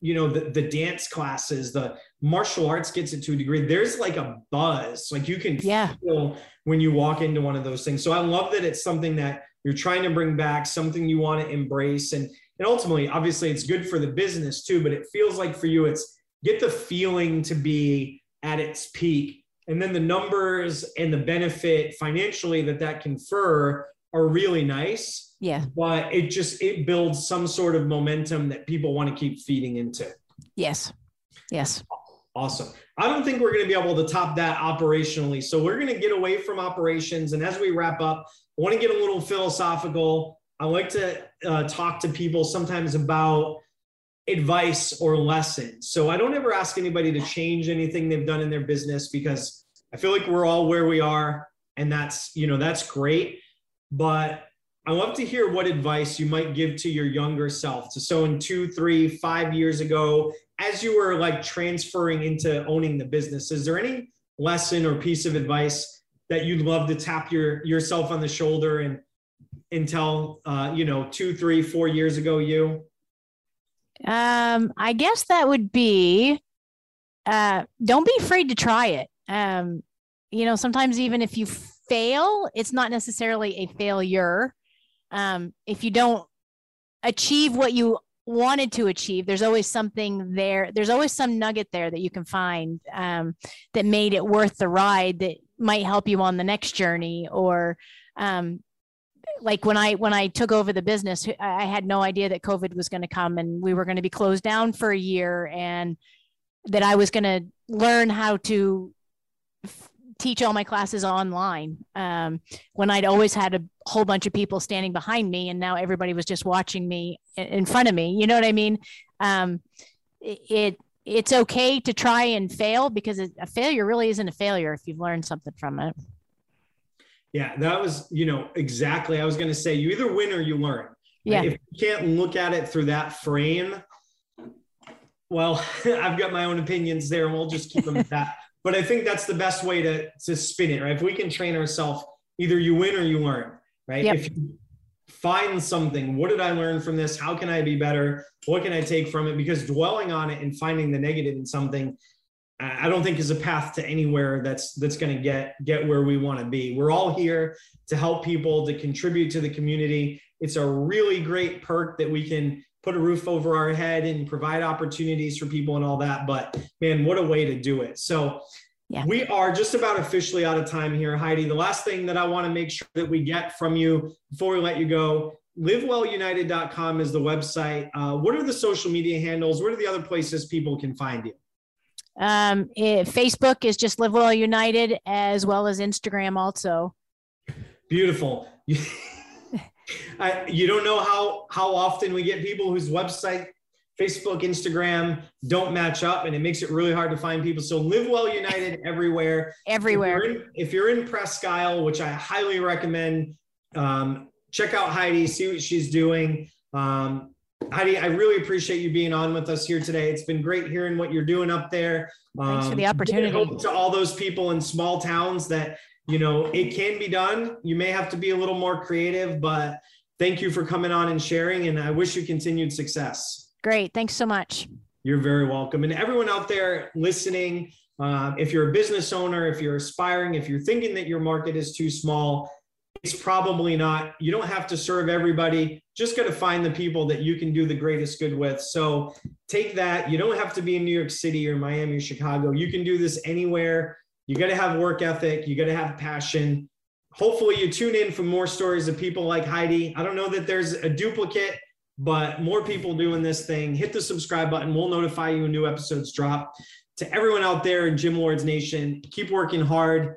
you know the, the dance classes the martial arts gets it to a degree there's like a buzz like you can Yeah. feel when you walk into one of those things so i love that it's something that you're trying to bring back something you want to embrace and and ultimately obviously it's good for the business too but it feels like for you it's get the feeling to be at its peak. And then the numbers and the benefit financially that that confer are really nice. Yeah. but it just it builds some sort of momentum that people want to keep feeding into. Yes. Yes. awesome. I don't think we're going to be able to top that operationally. So we're going to get away from operations. And as we wrap up i want to get a little philosophical. I like to uh, talk to people sometimes about advice or lessons so i don't ever ask anybody to change anything they've done in their business because i feel like we're all where we are and that's you know that's great but I love to hear what advice you might give to your younger self. To so in two, three, five years ago, as you were like transferring into owning the business, is there any lesson or piece of advice that you'd love to tap your yourself on the shoulder and and tell uh, you know two, three, four years ago you? Um, I guess that would be uh don't be afraid to try it. Um, you know, sometimes even if you fail, it's not necessarily a failure. Um, if you don't achieve what you wanted to achieve, there's always something there. There's always some nugget there that you can find um, that made it worth the ride that might help you on the next journey or um, like when I when I took over the business, I had no idea that COVID was going to come and we were going to be closed down for a year, and that I was going to learn how to f- teach all my classes online. Um, when I'd always had a whole bunch of people standing behind me, and now everybody was just watching me in- front of me. You know what I mean? Um, it it's okay to try and fail because a failure really isn't a failure if you've learned something from it. Yeah, that was you know exactly. I was going to say you either win or you learn. Yeah. If you can't look at it through that frame, well, *laughs* I've got my own opinions there, and we'll just keep them at that. *laughs* But I think that's the best way to to spin it, right? If we can train ourselves either you win or you learn, right? Yep. If you find something, what did I learn from this? How can I be better? What can I take from it? Because dwelling on it and finding the negative in something, I don't think is a path to anywhere that's that's going to get get where we want to be. We're all here to help people to contribute to the community. It's a really great perk that we can put a roof over our head and provide opportunities for people and all that. But man, what a way to do it. So Yeah. we are just about officially out of time here, Heidi. The last thing that I want to make sure that we get from you before we let you go, livewellunited.com is the website. Uh, what are the social media handles? What are the other places people can find you? Um, eh, Facebook is just Live Well United, as well as Instagram also. Beautiful. *laughs* I, you don't know how how often we get people whose website, Facebook, Instagram don't match up, and it makes it really hard to find people. So live well united *laughs* everywhere. Everywhere. If you're in, if you're in Presque Isle, which I highly recommend, um, check out Heidi, see what she's doing. Um, Heidi, I really appreciate you being on with us here today. It's been great hearing what you're doing up there. Thanks for the Um, opportunity. to all those people in small towns that you know it can be done. You may have to be a little more creative, but thank you for coming on and sharing. And I wish you continued success. Great. Thanks so much. You're very welcome. And everyone out there listening, uh, if you're a business owner, if you're aspiring, if you're thinking that your market is too small, it's probably not. You don't have to serve everybody. Just got to find the people that you can do the greatest good with. So take that. You don't have to be in New York City or Miami or Chicago. You can do this anywhere. You got to have work ethic. You got to have passion. Hopefully, you tune in for more stories of people like Heidi. I don't know that there's a duplicate but more people doing this thing. Hit the subscribe button. We'll notify you when new episodes drop. To everyone out there in Gym Lords Nation, keep working hard,